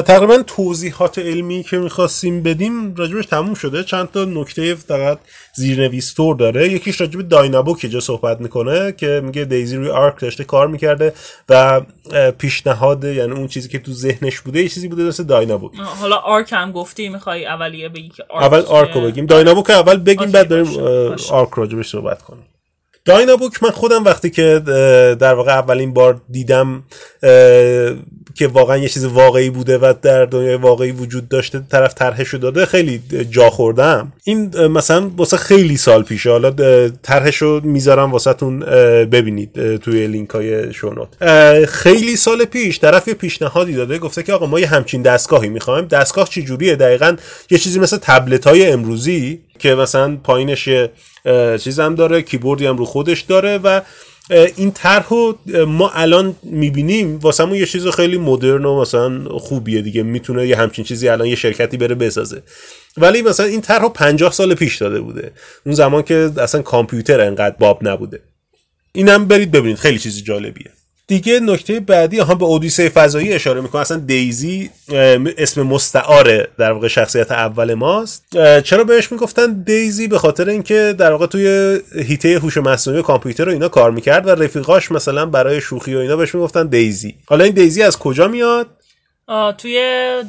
تقریبا توضیحات علمی که می‌خواستیم بدیم راجبش تموم شده. چند تا نکته فقط زیرنویستور داره. یکیش راجب داینابوک که جا صحبت می‌کنه که میگه دیزی روی آرک داشته کار می‌کرده و پیشنهاد یعنی اون چیزی که تو ذهنش بوده یه چیزی بوده مثل داینابوک حالا آرک هم گفتی می‌خوای اولیه بگی که آرک اول؟ آرک رو بگیم. داینابوک رو اول بگیم بعد باشه. آرک راجبش صحبت کنیم. داینابوک من خودم وقتی که در واقع اولین بار دیدم که واقعا یه چیز واقعی بوده و در دنیای واقعی وجود داشته طرف طرحشو داده خیلی جا خوردم. این مثلا واسه خیلی سال پیشه. حالا طرحشو می‌ذارم واسهتون ببینید توی لینک های شونوت خیلی سال پیش طرف یه پیشنهادی داده گفته که آقا ما یه همچین دستگاهی می‌خوایم. دستگاه چی جوریه دقیقا یه چیزی مثل تبلت های امروزی. که مثلا پایینش یه چیز داره کیبوردی هم رو خودش داره و این طرح ما الان می‌بینیم. واسه یه چیز خیلی مدرن و مثلا خوبیه دیگه. می‌تونه یه همچین چیزی الان یه شرکتی بره بسازه. ولی مثلا این طرح رو 50 سال پیش داده بوده. اون زمان که اصلا کامپیوتر انقدر باب نبوده. اینم برید ببینید. خیلی چیز جالبیه. دیگه نکته بعدی ها به اودیسه فضایی اشاره می‌کنه. اصلا دیزی اسم مستعار در واقع شخصیت اول ماست. چرا بهش می‌گفتن دیزی؟ به خاطر اینکه در واقع توی هیته هوش مصنوعی و کامپیوتر و اینا کار می‌کرد و رفیقاش مثلا برای شوخی و اینا بهش می‌گفتن دیزی. حالا این دیزی از کجا میاد؟ توی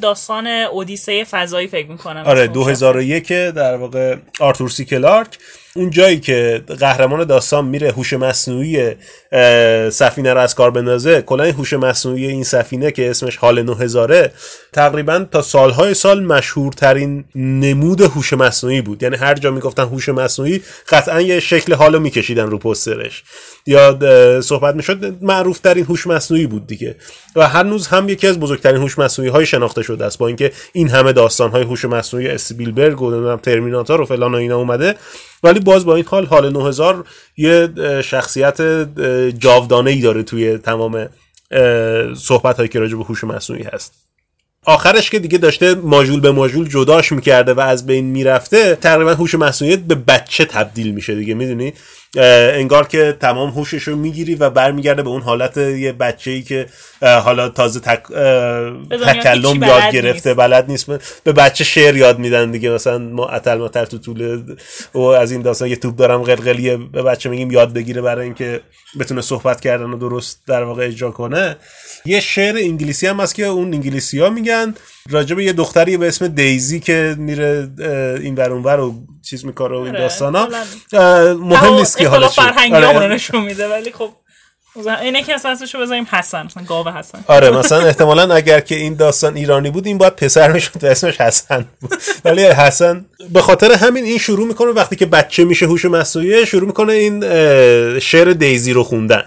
داستان اودیسه فضایی فکر می‌کنم. آره 2001 در واقع آرتور سی کلارک اون جایی که قهرمان داستان میره هوش مصنوعی سفینه رو از کار بندازه کلا هوش مصنوعی این سفینه که اسمش حال 9000 تقریبا تا سالهای سال مشهورترین نمود هوش مصنوعی بود. یعنی هر جا می‌گفتن هوش مصنوعی قطعا یه شکل حالو میکشیدن رو پسترش. یا صحبت می‌شد معروف ترین هوش مصنوعی بود دیگه. و هنوز هم یکی از بزرگترین هوش مصنوعی های شناخته شده است با اینکه این همه داستان های هوش مصنوعی اسپیلبرگ و ترمیناتور و فلان و اینا اومده. ولی باز با این حال حال 9000 یه شخصیت جاودانه ای داره توی تمام صحبت هایی که راجع به هوش مصنوعی هست. آخرش که دیگه داشته ماژول به ماژول جداش می‌کرده و از بین می‌رفته تقریبا هوش مصنوعی به بچه تبدیل میشه دیگه می‌دونی؟ انگار که تمام هوشش رو می‌گیری و برمیگرده به اون حالت یه بچه ای که حالا تازه تک... تکلم یاد گرفته نیست. بلد نیست. به بچه شعر یاد میدن دیگه. مثلا ما اتل ماتر تو طول و از این داستان یه توپ دارم قلقلیه. به بچه میگیم یاد بگیره برای اینکه بتونه صحبت کردن و درست در واقع اجرا کنه. یه شعر انگلیسی هم هست که اون انگلیسی ها میگن راجع به یه دختری به اسم دیزی که میره این ور اون ور و چیز میکاره و این آره، داستان کلاً. مهم نیست که حالا. فرهنگی آره. نشون میده ولی خب اینه که اصلا اسمشو بذاریم حسن مثلا گاو حسن آره مثلا احتمالا اگر که این داستان ایرانی بود این باید پسر می‌شد و اسمش حسن بود ولی حسن به خاطر همین این شروع می‌کنه وقتی که بچه میشه هوش مصنوعی شروع می‌کنه این شعر دیزی رو خوندن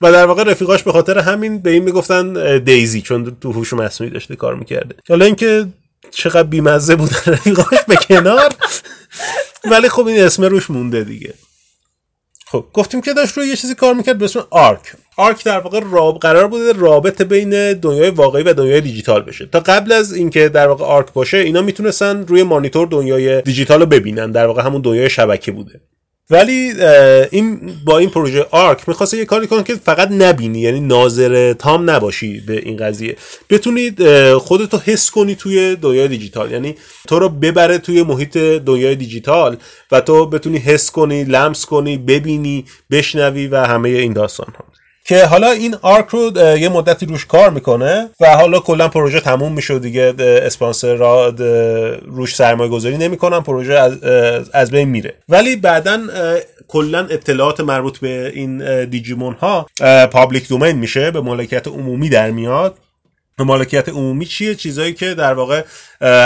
و در واقع رفیقاش به خاطر همین به این می‌گفتن دیزی چون تو هوش مصنوعی داشته کار می‌کرده. حالا اینکه چقدر بیمزه بودن رفیقاش به کنار ولی خب این اسم روش مونده دیگه. خب گفتیم که داشت روی یه چیزی کار می‌کرد به اسم آرک. آرک در واقع راب... قرار بوده رابطه بین دنیای واقعی و دنیای دیجیتال بشه. تا قبل از اینکه در واقع آرک باشه اینا می‌تونستن روی مانیتور دنیای دیجیتال رو ببینن. در واقع همون دنیای شبکه بوده. ولی این با این پروژه آرک می‌خواسته یه کاری کنه که فقط نبینی یعنی ناظر تام نباشی به این قضیه. بتونید خودتو حس کنی توی دنیای دیجیتال. یعنی تو رو ببره توی محیط دنیای دیجیتال و تو بتونی حس کنی لمس کنی ببینی بشنوی و همه این داستان ها که حالا این آرک رو یه مدتی روش کار می‌کنه و حالا کلا پروژه تموم میشه دیگه اسپانسر را روش سرمایه گذاری نمی‌کنن پروژه از, از بین میره. ولی بعدا کلا اطلاعات مربوط به این دیجیمون ها public domain میشه به مالکیت عمومی در میاد. مالکیت عمومی چیه؟ چیزایی که در واقع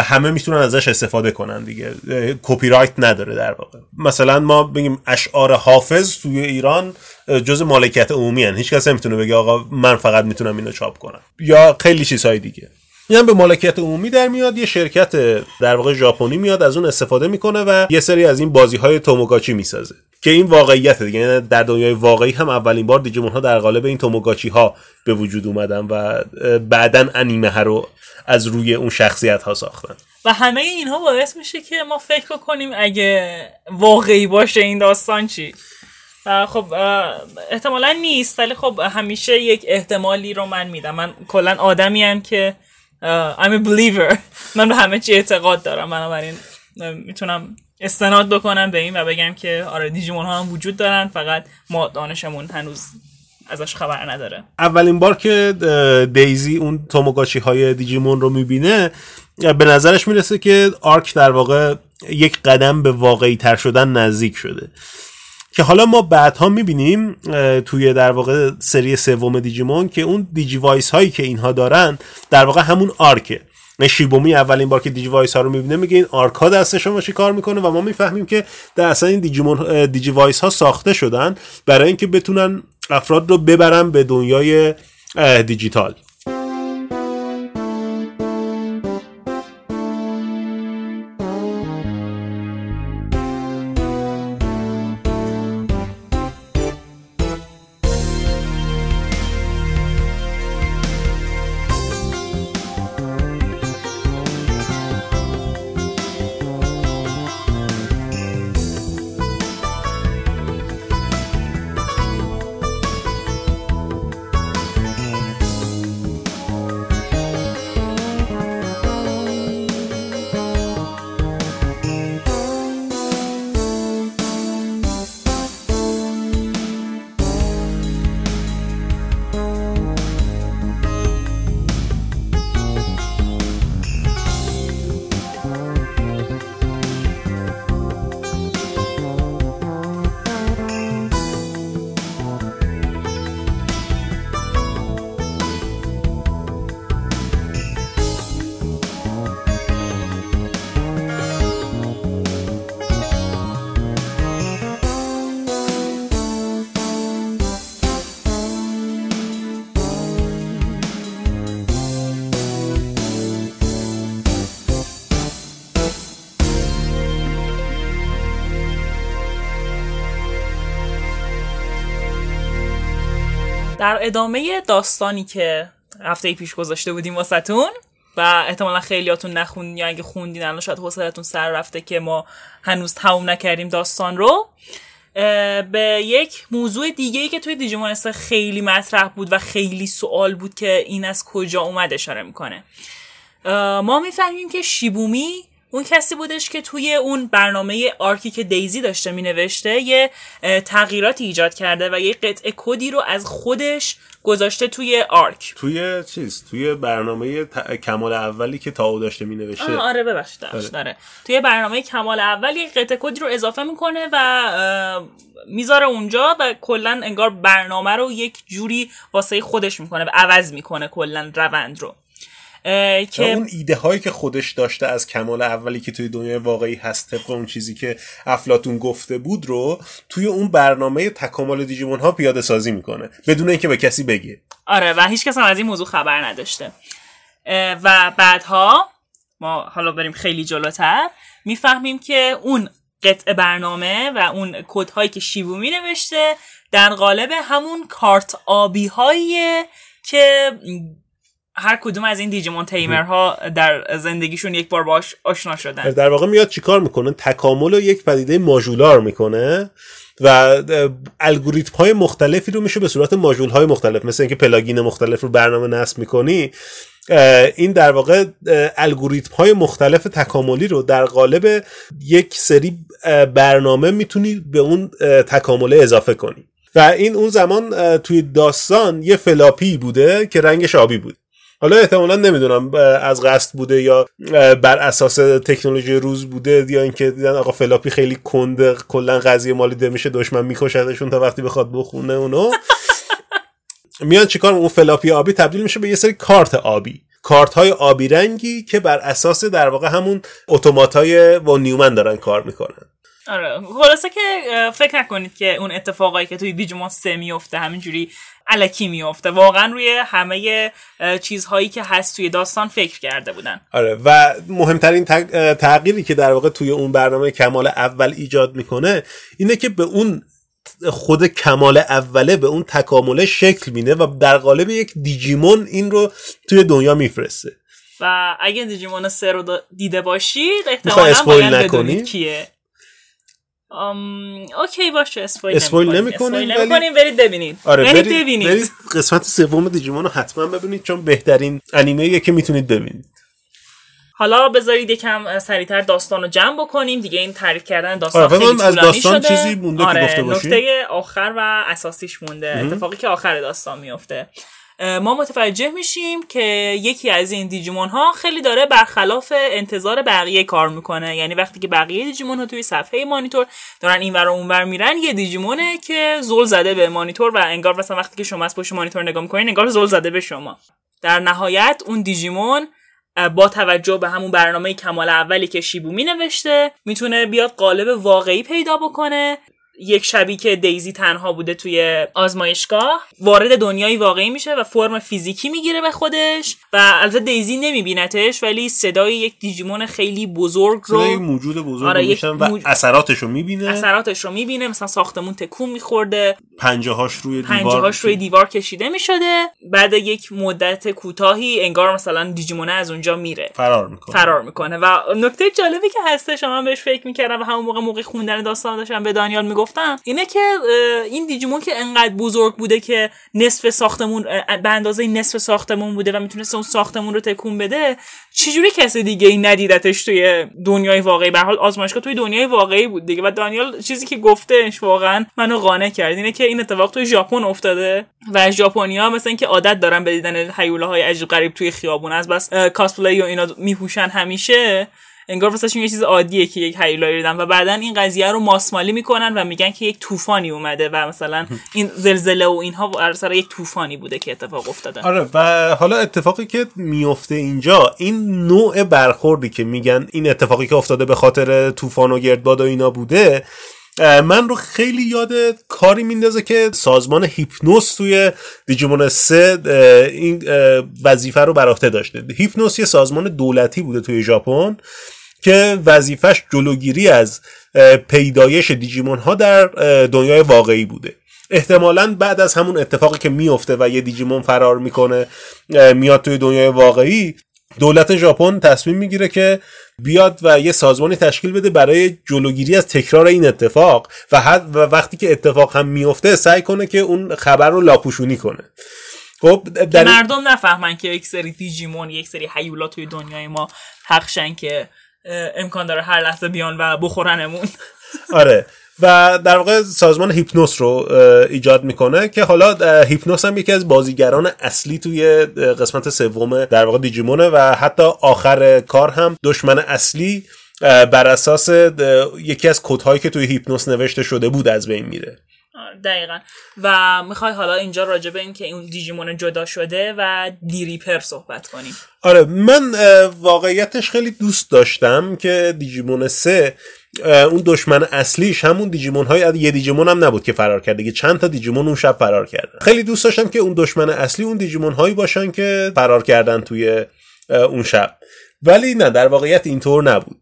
همه می‌تونن ازش استفاده کنن دیگه. کپی رایت نداره در واقع. مثلا ما بگیم اشعار حافظ توی ایران جز مالکیت عمومی هن. هیچ کس نمی‌تونه بگه آقا من فقط می‌تونم اینو چاپ کنم. یا خیلی چیزهای دیگه. این هم به مالکیت عمومی در میاد یه شرکت در واقع ژاپنی میاد از اون استفاده می‌کنه و یه سری از این بازی های توموگاچی می‌سازه. که این واقعیت دیگه یعنی در دنیای واقعی هم اولین بار دیجیمون ها در قالب این توموگاچی ها به وجود اومدن و بعدا انیمه ها رو از روی اون شخصیت ها ساختن. و همه اینها باعث میشه که ما فکر کنیم اگه واقعی باشه این داستان چی. خب احتمالا نیست ولی خب همیشه یک احتمالی رو من میدم. من کلا آدمی هم که I'm a believer. من به همه چی اعتقاد دارم. بنابراین می‌تونم استناد بکنم به این و بگم که آره دیجیمون ها هم وجود دارن فقط ما دانشمون هنوز ازش خبر نداره. اولین بار که دیزی اون توموگاچی های دیجیمون رو می‌بینه به نظرش می‌رسه که آرک در واقع یک قدم به واقعی تر شدن نزدیک شده. که حالا ما بعدها می‌بینیم توی در واقع سری سوم دیجیمون که اون دیجی وایس هایی که اینها دارن در واقع همون آرکه. شیبومی اولین بار که دیجی وایس ها رو می‌بینه میگه این آرک ها دستشون باشی کار می‌کنه و ما می‌فهمیم که در اصلا این دیجیمون دیجی وایس ها ساخته شدن برای اینکه بتونن افراد رو ببرن به دنیای دیجیتال. در ادامه داستانی که هفته پیش گذاشته بودیم واسهتون و احتمالا خیلیاتون نخوندین یا اگه خوندین الان شاید حوصلتون سر رفته که ما هنوز تموم نکردیم داستان رو به یک موضوع دیگه ای که توی دیجیمون خیلی مطرح بود و خیلی سوال بود که این از کجا اومد اشاره می‌کنه. ما می‌فهمیم که شیبومی اون کسی بودش که توی اون برنامه آرکی که دیزی داشته می نوشته یه تغییراتی ایجاد کرده و یه قطعه کدی رو از خودش گذاشته توی آرک. توی چیز؟ توی برنامه کمال اولی که تاو داشته می نوشته آره ببخشید داره. داره توی برنامه کمال اول یه قطعه کدی رو اضافه می‌کنه و می‌ذاره اونجا و کلا انگار برنامه رو یک جوری واسه خودش می‌کنه و عوض می‌کنه کلا روند رو. که اون ایده هایی که خودش داشته از کمال اولی که توی دنیای واقعی هست طبق اون چیزی که افلاتون گفته بود رو توی اون برنامه تکامل دیجیمون ها پیاده سازی می‌کنه بدون اینکه به کسی بگه. آره و هیچ کس هم از این موضوع خبر نداشته. و بعدها ما حالا بریم خیلی جلوتر می‌فهمیم که اون قطع برنامه و اون کد هایی که شیبومی نوشته در قالب همون کارت آبی که هر کدوم از این دیجیمون تیمرها در زندگیشون یک بار باش آشنا شدن. در واقع میاد چیکار می‌کنه؟ تکامل رو یک پدیده ماژولار می‌کنه و الگوریتم های مختلفی رو میشه به صورت ماژول های مختلف مثل اینکه plugin مختلف رو برنامه نصب می‌کنی این در واقع الگوریتم های مختلف تکاملی رو در قالب یک سری برنامه می‌تونی به اون تکامله اضافه کنی. و این اون زمان توی داستان یه فلاپی بوده که رنگش آبی بود. حالا احتمالا نمی‌دونم از قصد بوده یا بر اساس تکنولوژی روز بوده یا اینکه دیدن آقا فلاپی خیلی کند کلا قضیه مالیده میشه دشمن میکشدشون تا وقتی بخواد بخونه اونو. میان چیکار اون فلاپی آبی تبدیل میشه به یه سری کارت آبی. کارت های آبی رنگی که بر اساس در واقع همون اتومات های فون نیومن دارن کار می‌کنن. آره خلاصه که فکر نکنید که اون اتفاقایی که توی دیجیمون سه میفته همینجوری علکی میفته واقعا روی همه چیزهایی که هست توی داستان فکر کرده بودن. آره و مهمترین تغییری که در واقع توی اون برنامه کمال اول ایجاد می‌کنه اینه که به اون خود کمال اوله به اون تکامله شکل میده و در قالب یک دیجیمون این رو توی دنیا میفرسته. و اگه دیجیمون سه رو دیده باشید احتمالا باید بدونید کیه. ام... okay باشه spoil, spoil نمی‌کنیم. ولی... برید ببینید. آره برید, ببینید. برید قسمت سوم دیجیمون رو حتما ببینید چون بهترین انیمه که می‌تونید ببینید. حالا بذارید یکم سریعتر داستان رو جمع بکنیم. دیگه این تعریف کردن داستان آره خیلی از داستان شده. چیزی مونده آره، که گفته باشی. نکته آخر و اساسیش مونده. اتفاقی که آخر داستان میفته ما متوجه میشیم که یکی از این دیجیمون ها خیلی داره برخلاف انتظار بقیه کار می‌کنه. یعنی وقتی که بقیه دیجیمون ها توی صفحه مانیتور دارن این ور اون میرن یه دیجیمونه که زل زده به مانیتور و انگار مثلا وقتی که شما از پشت مانیتور نگاه می‌کنین انگار زل زده به شما. در نهایت اون دیجیمون با توجه به همون برنامه کمال اولی که شیبومی نوشته می‌تونه بیاد قالب واقعی پیدا بکنه. یک شبی که دیزی تنها بوده توی آزمایشگاه وارد دنیای واقعی میشه و فرم فیزیکی می‌گیره به خودش. و البته دیزی نمیبینتش ولی صدای یک دیجیمون خیلی بزرگ رو صدای موجود بزرگ آره میشن و موج... اثراتش رو می‌بینه. اثراتش رو می‌بینه مثلا ساختمون تکون میخورده. پنجه هاش روی دیوار پنجه هاش روی دیوار کشیده می‌شده. بعد یک مدت کوتاهی انگار مثلا دیجیمونه از اونجا میره. فرار می‌کنه. فرار می‌کنه. و نکته جالبی که هستش شما بهش فکر می‌کردم و همون موقع موقع خوندن داستان داشتم به دانیال می‌گفت گفتم اینه که این دیجیمون که انقدر بزرگ بوده که نصف ساختمون به اندازه نصف ساختمون بوده و می‌تونست اون ساختمون رو تکون بده چجوری کسی دیگه این ندیدتش توی دنیای واقعی؟ به حال آزمایشگاه توی دنیای واقعی بود دیگه. و دانیال چیزی که گفتش واقعا منو قانع کرد اینه که این اتفاق توی ژاپن افتاده و ژاپنیا مثلا اینکه عادت دارن به دیدن هیوله های عجیب غریب توی خیابون. از بس کاسپلی و اینا میپوشن همیشه. انگار واسه یه چیز عادیه که یک هیولایی دیدن و بعدا این قضیه رو ماسمالی می‌کنن و میگن که یک طوفانی اومده و مثلا این زلزله و اینها سر یک طوفانی بوده که اتفاق افتاده. آره و حالا اتفاقی که میفته اینجا این نوع برخوردی که میگن این اتفاقی که افتاده به خاطر طوفان و گردباد و اینا بوده من رو خیلی یاد کاری میندازه که سازمان هیپنوس توی دیجیمون سه این وظیفه رو بر عهده داشته. هیپنوس یه سازمان دولتی بوده توی ژاپن که وظیفش جلوگیری از پیدایش دیجیمون ها در دنیای واقعی بوده. احتمالا بعد از همون اتفاقی که میفته و یه دیجیمون فرار می‌کنه میاد توی دنیای واقعی دولت ژاپن تصمیم می‌گیره که بیاد و یه سازمانی تشکیل بده برای جلوگیری از تکرار این اتفاق و, و وقتی که اتفاق هم میفته سعی کنه که اون خبر رو لاپوشونی کنه. خب در... مردم نفهمن که یک سری دیجیمون یک سری حیولا توی دنیای ما پخشن که امکان داره هر لحظه بیان و بخورنمون. آره. و در واقع سازمان هیپنوس رو ایجاد می‌کنه که حالا هیپنوس هم یکی از بازیگران اصلی توی قسمت سوم در واقع دیجیمونه و حتی آخر کار هم دشمن اصلی بر اساس یکی از کدهایی که توی هیپنوس نوشته شده بود از بین میره. دقیقا. و می‌خوای حالا اینجا راجع به این که اون دیجیمون جدا شده و دیریپر صحبت کنیم. آره من واقعیتش خیلی دوست داشتم که دیجیمون سه اون دشمن اصلیش همون دیجیمون های یه دیجیمون هم نبود که فرار کرده دیگه چند تا دیجیمون اون شب فرار کردن. خیلی دوست داشتم که اون دشمن اصلی اون دیجیمون هایی باشن که فرار کردن توی اون شب. ولی نه در واقعیت اینطور نبود.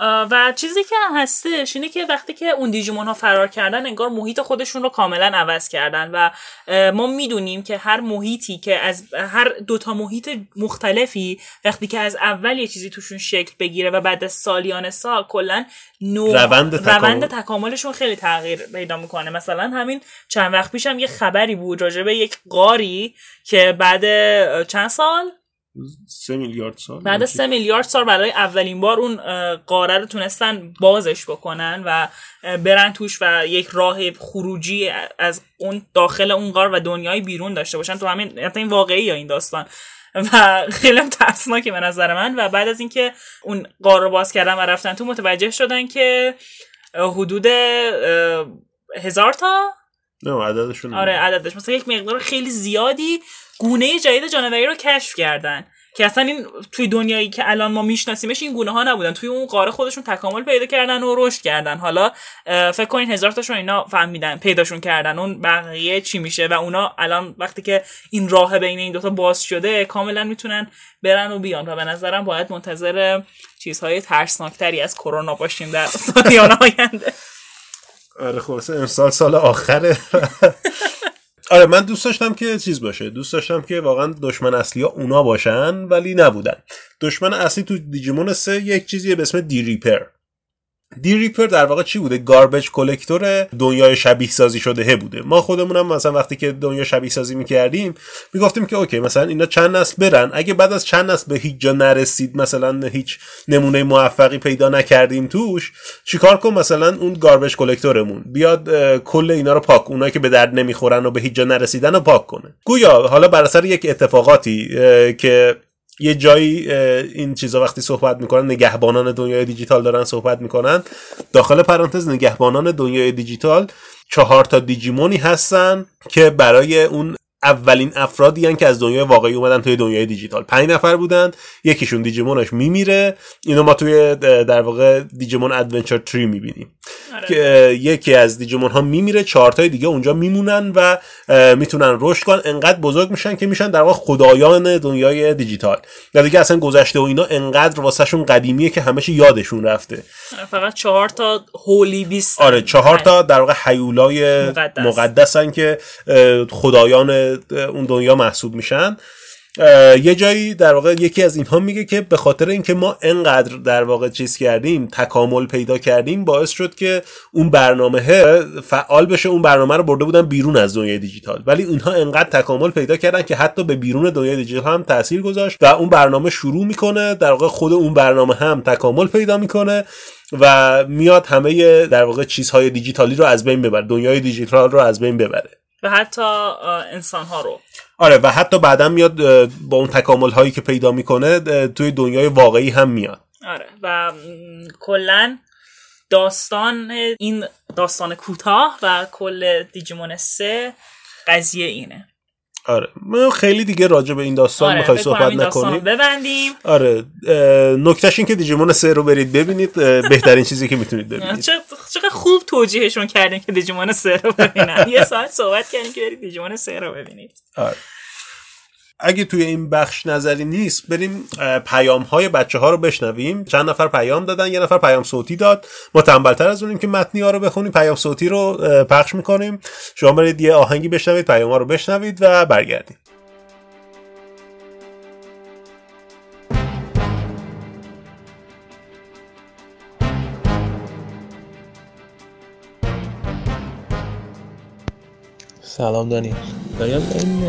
و چیزی که هستش اینه که وقتی که اون دیجیمون ها فرار کردن انگار محیط خودشون رو کاملا عوض کردن و ما می‌دونیم که هر محیطی که از هر دوتا محیط مختلفی وقتی که از اول یه چیزی توشون شکل بگیره و بعد از سالیان سال کلا نوع روند تکامل. روند تکاملشون خیلی تغییر پیدا می‌کنه مثلا همین چند وقت پیشم یه خبری بود راجع به یک قاری که بعد چند سال سه میلیارد سال بعد از سه میلیارد سال برای اولین بار اون قاره رو تونستن بازش بکنن و برن توش و یک راه خروجی از اون داخل اون قار و دنیای بیرون داشته باشن. تو همین حتی این واقعی یا این داستان. و خیلی هم ترسناکه به نظر من. و بعد از اینکه اون قار رو باز کردن و رفتن تو متوجه شدن که حدود هزار تا؟ نه عددشون آره عددش. مثلا یک مقدار خیلی زیادی گونه جدید جانوری رو کشف کردن. که اصلا این توی دنیایی که الان ما میشناسیمش این گونه ها نبودن. توی اون قاره خودشون تکامل پیدا کردن و رشد کردن. حالا فکر کنین هزار تاشون اینا فهمیدن پیداشون کردن. اون بقیه چی میشه؟ و اونا الان وقتی که این راه بین این دوتا باز شده کاملا می‌تونن برن و بیان. و به نظرم باید منتظر چیزهای ترسناکتری از کرونا باشیم در سالیان آینده. آره خلاصه امسال سال آخره. آره من دوست داشتم که چیز باشه. دوست داشتم که واقعا دشمن اصلی ها اونا باشن ولی نبودن. دشمن اصلی تو دیجیمون سه یک چیزیه به اسم دی ریپر D-Reaper در واقع چی بوده؟ garbage collector دنیای شبیه سازی شده بوده. ما خودمونم مثلا وقتی که دنیا شبیه سازی می‌کردیم می‌گفتیم که okay مثلا اینا چند نسل برن؟ اگه بعد از چند نسل به هیچ جا نرسید مثلا هیچ نمونه موفقی پیدا نکردیم توش چیکار کن مثلا اون garbage collector مون بیاد کل اینا رو پاک اونایی که به درد نمی‌خورن و به هیچ جا نرسیدن رو پاک کنه. گویا حالا بر اثر یک اتفاقاتی که یه جایی این چیزا وقتی صحبت می‌کنن نگهبانان دنیای دیجیتال دارن صحبت می‌کنن. داخل پرانتز نگهبانان دنیای دیجیتال چهار تا دیجیمونی هستن که برای اون اولین افرادی هن که از دنیای واقعی اومدن توی دنیای دیجیتال. پنج نفر بودن یکیشون دیجیمونش میمیره. اینو ما توی در واقع Digimon Adventure tri می‌بینیم. آره. که یکی از دیجیمون ها میمیره چهارتای دیگه اونجا میمونن و می‌تونن رشد کنن. انقدر بزرگ میشن که میشن در واقع خدایان دنیای دیجیتال. یا دیگه اصلا گذشته و اینا انقدر واسهشون قدیمیه که همش یادشون رفته. فقط چهار تا هولی بیست آره چهار تا در واقع حیولای مقدس. مقدسن که خدایان اون دنیا محسوب میشن. یه جایی در واقع یکی از اینها میگه که به خاطر اینکه ما انقدر در واقع چیز کردیم تکامل پیدا کردیم باعث شد که اون برنامه فعال بشه اون برنامه رو برده بودن بیرون از دنیای دیجیتال. ولی اونها انقدر تکامل پیدا کردن که حتی به بیرون دنیای دیجیتال هم تاثیر گذاشت و اون برنامه شروع می‌کنه در واقع خود اون برنامه هم تکامل پیدا می‌کنه و میاد همه در واقع چیزهای دیجیتالی رو از بین ببره دنیای دیجیتال رو از بین ببره. و حتی انسان ها رو. آره و حتی بعدا میاد با اون تکامل هایی که پیدا می‌کنه توی دنیای واقعی هم میاد. آره و کلا داستان این داستان کوتاه و کل دیجیمون سه قضیه اینه. آره. ما خیلی دیگه راجع به این داستان آره می‌خوای صحبت نکنیم ببندیم. آره نکتهش این که دیجیمون سه رو برید ببینید بهترین چیزی که می‌تونید ببینید. چقدر خوب توجیهشون کردیم که دیجیمون سه رو ببینن. یه ساعت صحبت کردیم که برید دیجیمون سه رو ببینید. آره. اگه توی این بخش نظری نیست بریم پیام های بچه ها رو بشنویم. چند نفر پیام دادن یه نفر پیام صوتی داد. ما تنبلتر از اونیم که متنی ها رو بخونیم پیام صوتی رو پخش می‌کنیم. شما برید یه آهنگی بشنوید پیام ها رو بشنوید و برگردیم. سلام دانیال دانیال این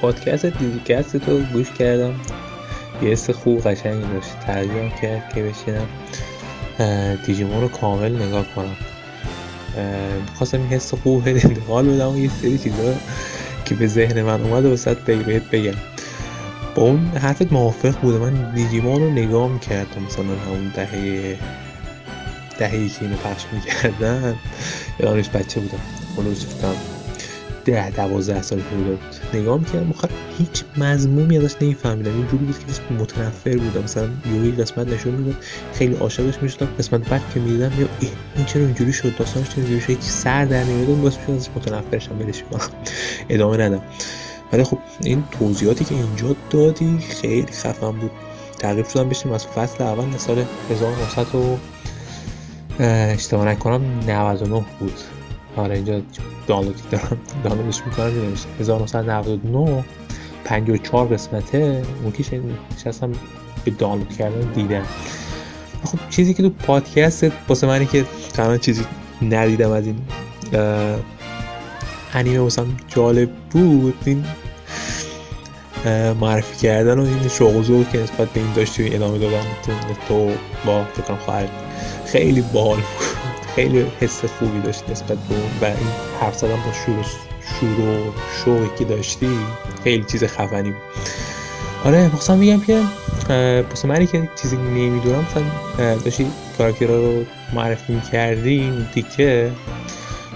پادکست دیجیکست تو گوش کردم. یه حس خوب قشنگی داشت. ترجمه کرد که بشینم دیجیمون رو کامل نگاه کنم. می‌خواستم این حس خوب انتقال بدم یه سری چیزا که به ذهن من اومد و وسط بهت بگم. با اون حرفت موافق بوده من دیجیمون رو نگاه می‌کردم. مثلا همون دهه دههی که اینو پخش می‌کردن. یادش بچه بودم. روز فکرم ده دوازده سال بوده بود نگاه می‌کردم آخر هیچ مضمومی ازش نمیفهمیدم. اینجوری بود که متنفر بودم مثلا یوی قسمت نشون می‌داد خیلی عاشقش می‌شدم قسمت بعد که می‌دیدم یا ای این چرا اینجوری شد؟ داستانش چرا اینجوری شد؟ هیچ سر در نمیدم باعث می‌شد ازش متنفرشم ولش کنم ادامه ندم. ولی خب این توضیحاتی که اینجا دادی خیلی خفن بود. تغییر شدم بشیم از فصل اول سال 1900 و اشتباه نکنم 99 بود. آره اینجا دانلودی دارم دانلودش می‌کنم دیدم 1999 54 قسمته. اون که نشستم به دانلود کردن دیدم. خب چیزی که تو پادکست واسه منی که تمام چیزی ندیدم از این انیمه واسم جالب بود این معرفی کردن و این شوق که نسبت به این داشتی ادامه دادن. تو, با فکرم خواهر خیلی باحال بود. خیلی حس خوبی داشت نسبت به اون و این حرف زدن با شور شور و شوقی که داشتی خیلی چیز خفنی بود. آره مخصوصا میگم که واسه منی که چیزی نمی‌دونم مثلا داشتی کاراکتر رو معرفی می‌کردی اون تیکه.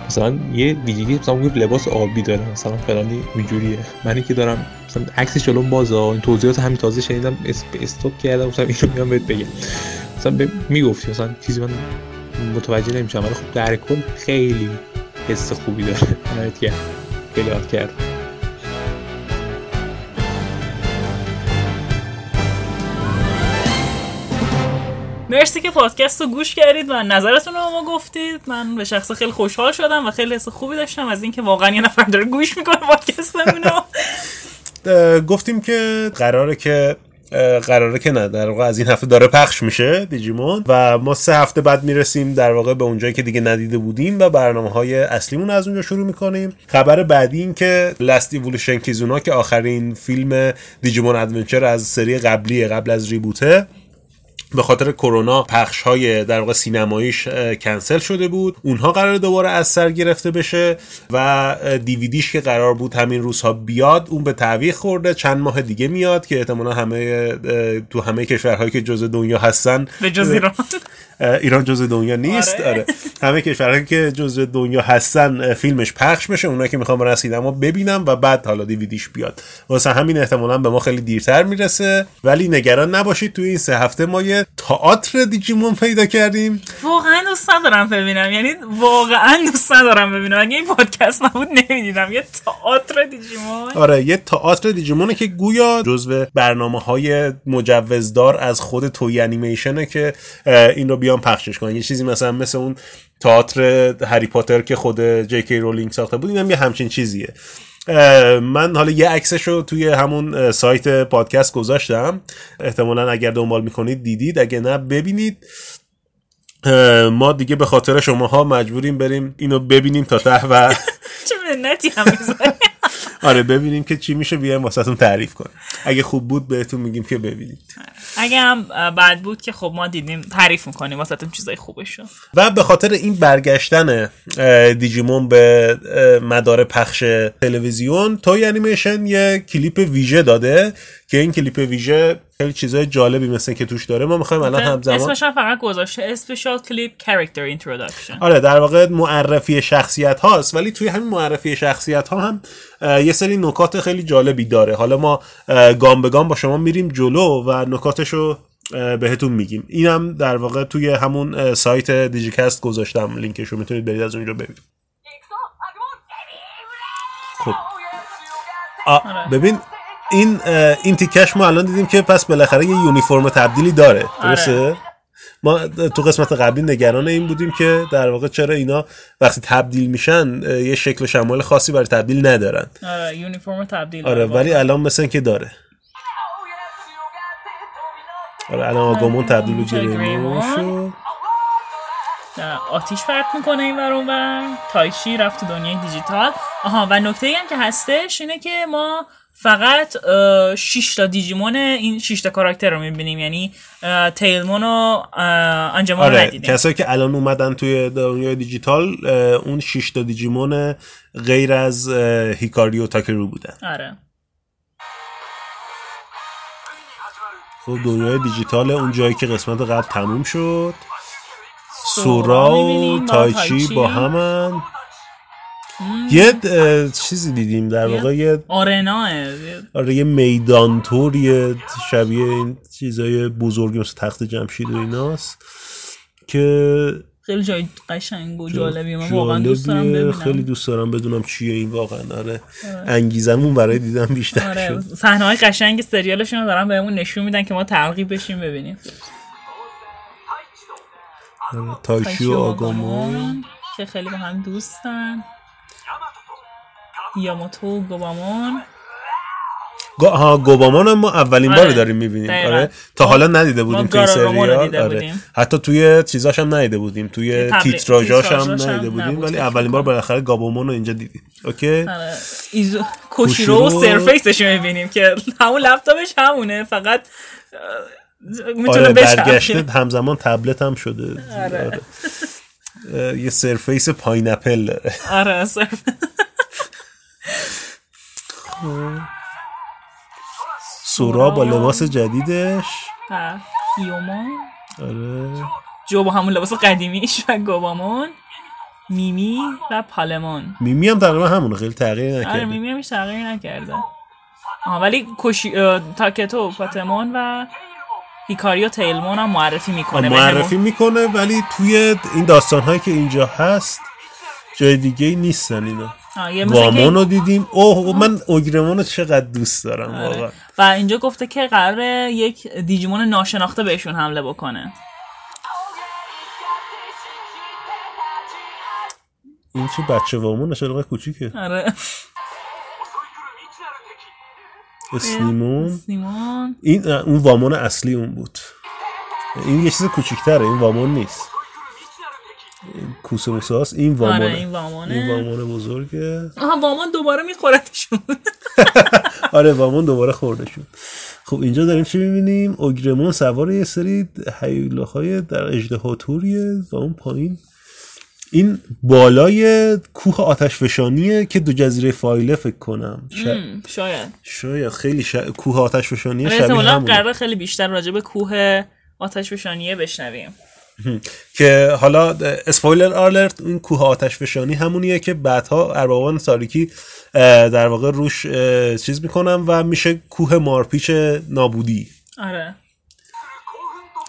مثلا یه ویژگی مثلا لباس آبی داره مثلا فلانی اینجوریه منی که دارم مثلا عکسش جلوم بازه این توضیحات همین تازه شنیدم استوب کردم مثلا اینو میام بهت بگم. مثلا می‌گفتی مثلا چیزی من متوجه نمیشم ولی خب در کل خیلی حس خوبی داره. نهایت خیلی یاد کرد. مرسی که پادکست رو گوش کردید و نظرتون رو ما گفتید. من به شخص خیلی خوشحال شدم و خیلی حس خوبی داشتم از اینکه واقعا یه نفر داره گوش می‌کنه پادکستمون گفتیم که قراره که قراره که نه. در واقع از این هفته داره پخش میشه دیجیمون و ما سه هفته بعد می‌رسیم در واقع به اونجایی که دیگه ندیده بودیم و برنامه های اصلیمون از اونجا شروع می‌کنیم. خبر بعدی این که Last Evolution Kizuna که آخرین فیلم Digimon Adventure از سری قبلی قبل از reboot ه به خاطر کرونا پخش های در واقع سینماییش کنسل شده بود. اونها قرار دوباره از سر گرفته بشه و دیویدیش که قرار بود همین روزها بیاد اون به تعویق خورده. چند ماه دیگه میاد که احتمالا همه تو همه کشورهایی که جزء دنیا هستن به جز ایران ایران جزء دنیا نیست. آره, آره. همه کشورهایی که جزء دنیا هستن فیلمش پخش بشه اونایی که می‌خوام برن سینما ببینم و بعد حالا دیویدیش بیاد. واسه همین احتمالا به ما خیلی دیرتر می‌رسه. ولی نگران نباشید توی این سه هفته ما یه تئاتر دیجیمون پیدا کردیم. واقعا دوست ندارم ببینم. یعنی واقعا دوست ندارم ببینم. اگه این پادکست نبود نمی‌دیدم. یه تئاتر دیجیمون. آره یه تئاتر دیجیمونه که گویا جزو برنامه های مجوزدار از خود توی انیمیشنه که این رو بیان پخشش کنن. یه چیزی مثلا مثل اون تئاتر هری پاتر که خود جی کی رولینگ ساخته بود اینم یه همچین چیزیه. من حالا یه عکسش رو توی همون سایت پادکست گذاشتم. احتمالا اگر دنبال می‌کنید دیدید اگه نه ببینید. ما دیگه به خاطر شماها مجبوریم بریم اینو ببینیم تا ته و چه منتی هم آره ببینیم که چی میشه بیایم واسهتون تعریف کنیم. اگه خوب بود بهتون میگیم که ببینید. اگه هم بد بود که خب ما دیدیم تعریف می‌کنیم واسهتون چیزای خوبشو. و به خاطر این برگشتن دیجیمون به مدار پخش تلویزیون توی انیمیشن یه کلیپ ویژه داده که این کلیپ ویژه خیلی چیزای جالبی مثل که توش داره. ما می‌خوایم الان همزمان اسمش هم فقط گذاشته special clip character introduction آره در واقع معرفی شخصیت هاست ولی توی همین معرفی شخصیت ها هم یه سری نکات خیلی جالبی داره. حالا ما گام به گام با شما میریم جلو و نکاتشو بهتون میگیم. اینم در واقع توی همون سایت دیجیکست گذاشتم. لینکشو می‌تونید برید از اونجا ببینید. خب. ببین این این تیکش ما الان دیدیم که پس بالاخره یه یونیفرم تبدیلی داره. درسته؟ آره. ما تو قسمت قبلی نگران این بودیم که در واقع چرا اینا وقتی تبدیل میشن یه شکل شمال خاصی برای تبدیل ندارن. آره یونیفرم تبدیل آره ولی الان مثل که داره. آره الان آگامون تبدیل شد. آتیش پرت می‌کنه این ور و تایشی رفت تو دنیای دیجیتال. آها و نکته هم که هستش اینه که ما فقط 6 تا دیجیمون این 6 تا کاراکتر رو می‌بینیم. یعنی تیلمون و انجمان آره کسایی که الان اومدن توی دنیای دیجیتال اون 6 تا دیجیمون غیر از هیکاری و تاکرو بودن. آره. خب دنیای دیجیتال اون جایی که قسمت قبل تموم شد. سورا و تایچی. با همن. یه چیزی دیدیم در واقع یه آرنا آره یه میدان یه شبیه این چیزای بزرگی مثل تخت جمشید و ایناست که خیلی جای قشنگ و جالبی من واقعا دوست دارم جالبیه. ببینم. خیلی دوست دارم بدونم چیه این واقعا آره. انگیزمون برای دیدن بیشتر آره. شد. صحنه های قشنگ سریالشون رو دارن بهمون نشون میدن که ما ترغیب بشیم ببینیم. آره، تایشی و آگامون که خیلی با هم دوستن. یاماتو گا... ها گوبامان هم ما اولین آره. بار داریم می‌بینیم. دقیقاً. آره. تا حالا ندیده بودیم تو این گاراگامون رو سریال. آره. حتی توی چیزاش هم ندیده بودیم. توی تیتراژاش هم ندیده بودیم. ولی اولین بار. بالاخره گابومون رو اینجا دیدیم. اوکی؟ آره. ایزو کوشیرو و سرفیسش رو می‌بینیم که همون لپتاپش همونه. فقط می‌تونه آره برگشته همزمان تبلت هم شده. آره. آره. یه سرفیس پاینپل داره آره صرف سورا با لباس جدیدش. و کیوما آره. جو با همون لباس قدیمیش و گوبامون میمی و پالمون میمی هم تقریبا همونه خیلی تغییر آره نکرده. میمی همیش تغییر نکرده. آه ولی کوشی... اه، تاکتو پاتمون و هیکاری و تیلمون هم معرفی می‌کنه معرفی می‌کنه ولی توی این داستان هایی که اینجا هست جای دیگه نیستن اینا. وامان رو دیدیم. اوه من اوگرمان رو چقدر دوست دارم آره. واقعا. و اینجا گفته که قراره یک دیجیمون ناشناخته بهشون حمله بکنه. این چه بچه وامونه چرا کوچیکه. آره. اسلیمون این اون وامان اصلی اون بود. این یه چیز کوچیکتره این وامان نیست. کوسه موسه هست این وامانه. آره این وامانه. این وامان بزرگه. آها وامان دوباره میخورتشون آره وامان دوباره خورده شد خب اینجا داریم چی می‌بینیم؟ اوگرمون سوار یه سری هیولاهای در اجده توریه و اون پایین. این بالای کوه آتش فشانیه که دو جزیره فایله فکر کنم. ش- شاید. شاید خیلی ش... کوه آتش فشانیه آره، شبیه همونه. قراره خیلی بیشتر راجع به کوه آتش فشانیه بشنویم. که حالا اسپویلر آلرت این کوه آتش فشانی همونیه که بعدها اربابان تاریکی در واقع روش چیز می‌کنن و میشه کوه مارپیچ نابودی. آره.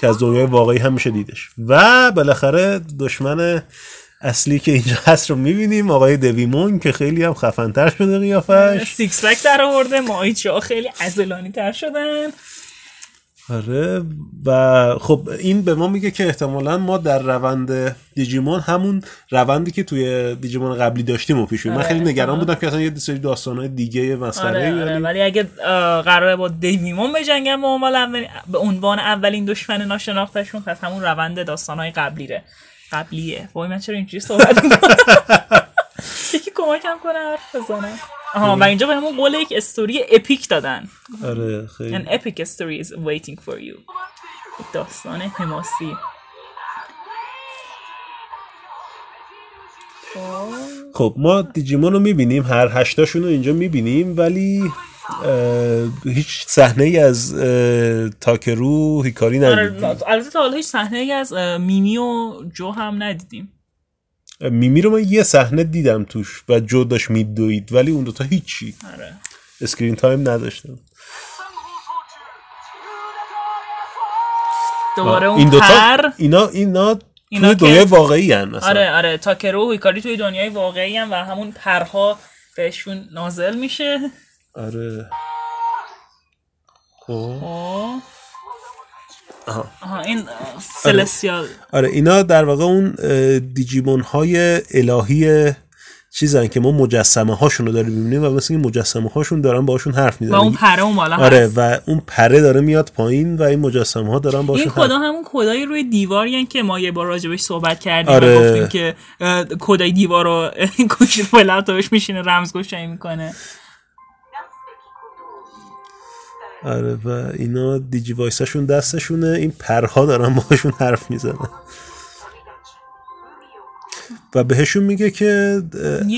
که از دنیای واقعی هم میشه دیدش. و بالاخره دشمن اصلی که اینجا هست رو می‌بینیم آقای دویمون که خیلی هم خفنتر شده قیافش. six pack در آورده. ماهیچه ها خیلی عضلانی تر شدن. آره و خب این به ما میگه که احتمالا ما در روند دیجیمون همون روندی که توی دیجیمون قبلی داشتیم و پیش بریم. من آره، خیلی نگران. بودم که اصلا یه سری داستانهای دیگه مسخره آره, آره. ولی اگه قراره با دیویمون بجنگن به عنوان اولین به عنوان اولین دشمن ناشناختشون پس همون روند داستانهای قبلیره. قبلیه. وای من چرا اینجوری صحبت یکی کمکم کنه حرف بزنم آها و اینجا به همون قول یک استوری اپیک دادن. آره خیلی. An epic story is waiting for you. داستان حماسی. خب. ما دیجیمون رو می‌بینیم. هر هشتاشون رو اینجا می‌بینیم ولی هیچ صحنه ای از تاکرو هیکاری آره ندیدیم. البته تا حالا هیچ صحنه ای از اه، میمی و جو هم ندیدیم. میمی رو من یه صحنه دیدم توش و جو داشت میدوید ولی اون دوتا هیچی. آره. screen time نداشتم. دوباره این اون دوتا پر. اینا اینا اینا توی دنیای واقعی هن اصلا. آره آره. تاکرو و هیکاری توی دنیای واقعی هم و همون پرها بهشون نازل میشه. آره. خب. خب. آها. آها این اه، سلسیال آره اینا در واقع اون دیجیمون های الهی چیزن که ما مجسمه هاشون رو داریم می‌بینیم و مثل این مجسمه هاشون دارن باشون حرف و می‌زنن اون پره اون بالا آره هست. و اون پره داره میاد پایین و این مجسمه ها دارن این باشون کدا حرف همون کدای روی دیواری که ما یه بار راجبش صحبت کردیم آره. و گفتیم که کدای دیوار رو با لپتاپش میشینه رمزگشایی می‌کنه. آره و اینا دیجی وایساشون دستشونه. این پرها دارن باشون حرف می‌زنن. و بهشون میگه که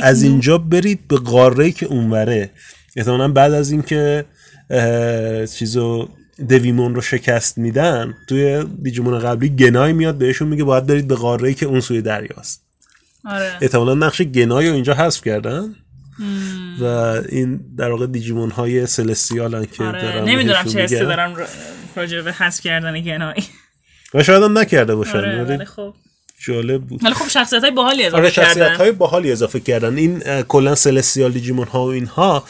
از اینجا برید به قاره که اونوره. احتمالا بعد از اینکه چیزو دویمون رو شکست میدن توی دیجیمون قبلی گنای میاد بهشون میگه باید برید به قاره که اون سوی دریاست آره. احتمالا نقش گنای رو اینجا حذف کردن. و این در واقع دیجیمون های سلستیال که آره دارن نمی‌دونم چه حسی. دارم را- راجع به حذف کردن گنایی. و شاید هم نکرده باشن آره خب. جالب بود. ولی خب شخصیت های باحالی اضافه آره شخصیت کردن. های باحالی اضافه کردن. این کلا سلستیال دیجیمون ها و اینها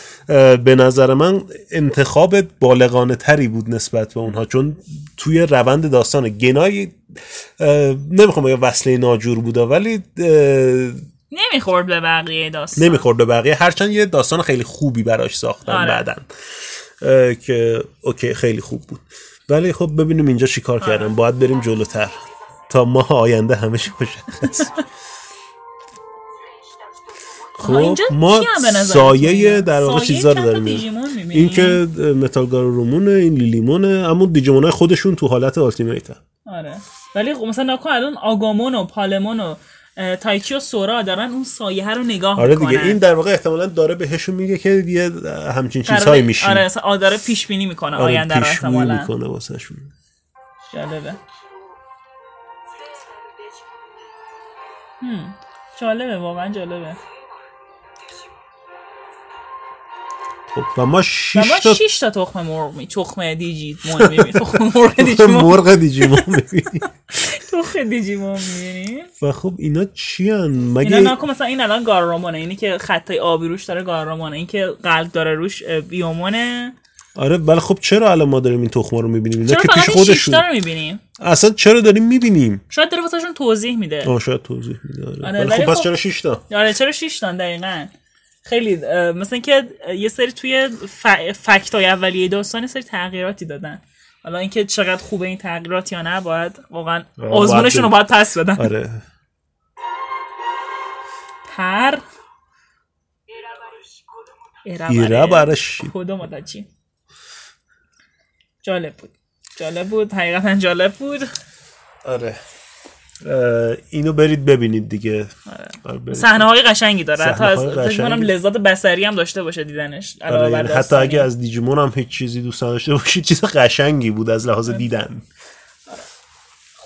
به نظر من انتخاب بالغانه تری بود نسبت به اونها چون توی روند داستان گنای اه، نمی‌خوام بگم وصله ناجور بوده ولی نمی‌خورد به بقیه داستان. نمی‌خورد به بقیه. هرچند یه داستان خیلی خوبی براش ساختن آره. بعدن که اوکی خیلی خوب بود. ولی خب ببینیم اینجا چیکار آره. کردن. باید بریم جلوتر. تا ماه آینده همه چی مشخص خب ما سایه؟ در واقع چیزا رو داریم؟ این که متالگار رومونه این لیلیمونه اما دیجیمون خودشون تو حالت التیمیت آره. ولی خب مثلا نکن الان آگامون و پالمون و تایچی و سورا دارن اون سایه رو نگاه آره می‌کنن. دیگه این در واقع احتمالا داره بهشون میگه که یه همچین چیزهایی میشین آره داره پیش بینی می‌کنه آره آینده رو احتمالا. می‌کنه واسهشون. جالبه. هم. جالبه واقعا جالبه. خب. و ما و شش ما تا 6 تا تخم مرغ می تخم دیجی مون می‌بینیم. تخم مرغ دیجیمون. مرغ دیجیمون می‌بینیم. تخم دیجیمون می‌بینیم. و خب اینا چی؟ اینا مگه نکن مثلا این الان گارامونه اینی که خطای آبی روش داره گارامونه این که قلب داره روش بیومونه آره ولی خب چرا الان ما داریم این تخما رو می‌بینیم؟ اینا چرا که پیش 6 خودشون تا رو می‌بینیم؟ اصلا چرا داریم می‌بینیم؟ شاید داره واسهشون توضیح میده. آه شاید توضیح میده آره. آره، ولی خب پس خب- چرا 6 تا آره چرا 6 تا دقیقا. خیلی اه، مثل اینکه یه سری توی ف... فکت های اولیه داستان یه سری تغییراتی دادن. حالا اینکه چقدر خوبه این تغییرات یا نه باید واقعا آزمونشون رو باید پس بدن. آره. پر ایره برش کدوم چی؟ جالب بود. جالب بود. حقیقتا جالب بود. آره. اینو برید ببینید دیگه آره، برید. صحنه های قشنگی داره حتی از قشنگی. لذت بصری هم داشته باشه دیدنش آره، یعنی حتی. اگه از دیجیمون هم هیچ چیزی دوست نداشته باشید چیز قشنگی بود از لحاظ دیدن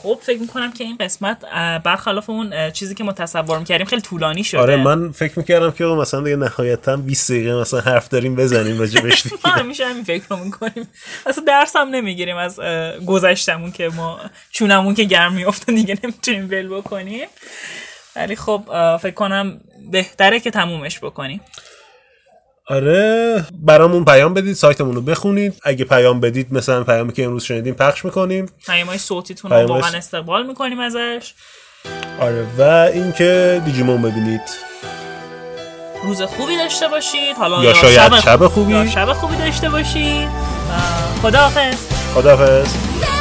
خب فکر می‌کنم که این قسمت برخلاف اون چیزی که ما تصور می‌کردیم خیلی طولانی شده. آره من فکر می‌کردم که مثلا دیگه نهایتا 20 دقیقه مثلا حرف داریم بزنیم راجبش دیگه. ما همیشه همین فکر می‌کنیم. اصلا درس هم نمی‌گیریم از گذشتمون که ما چونمون که گرم میفته دیگه نمی‌تونیم ول بکنیم. ولی خب فکر کنم بهتره که تمومش بکنیم. آره. برامون پیام بدید سایتمون رو بخونید. اگه پیام بدید مثلا پیامی که امروز شنیدیم پخش می‌کنیم. پیامهای صوتیتون رو واقعا استقبال می‌کنیم ازش. آره. و اینکه دیجیمون ببینید. روز خوبی داشته باشید. حالا یا شاید شب خوبی. یا شب خوبی داشته باشید. خداحافظ. خداحافظ「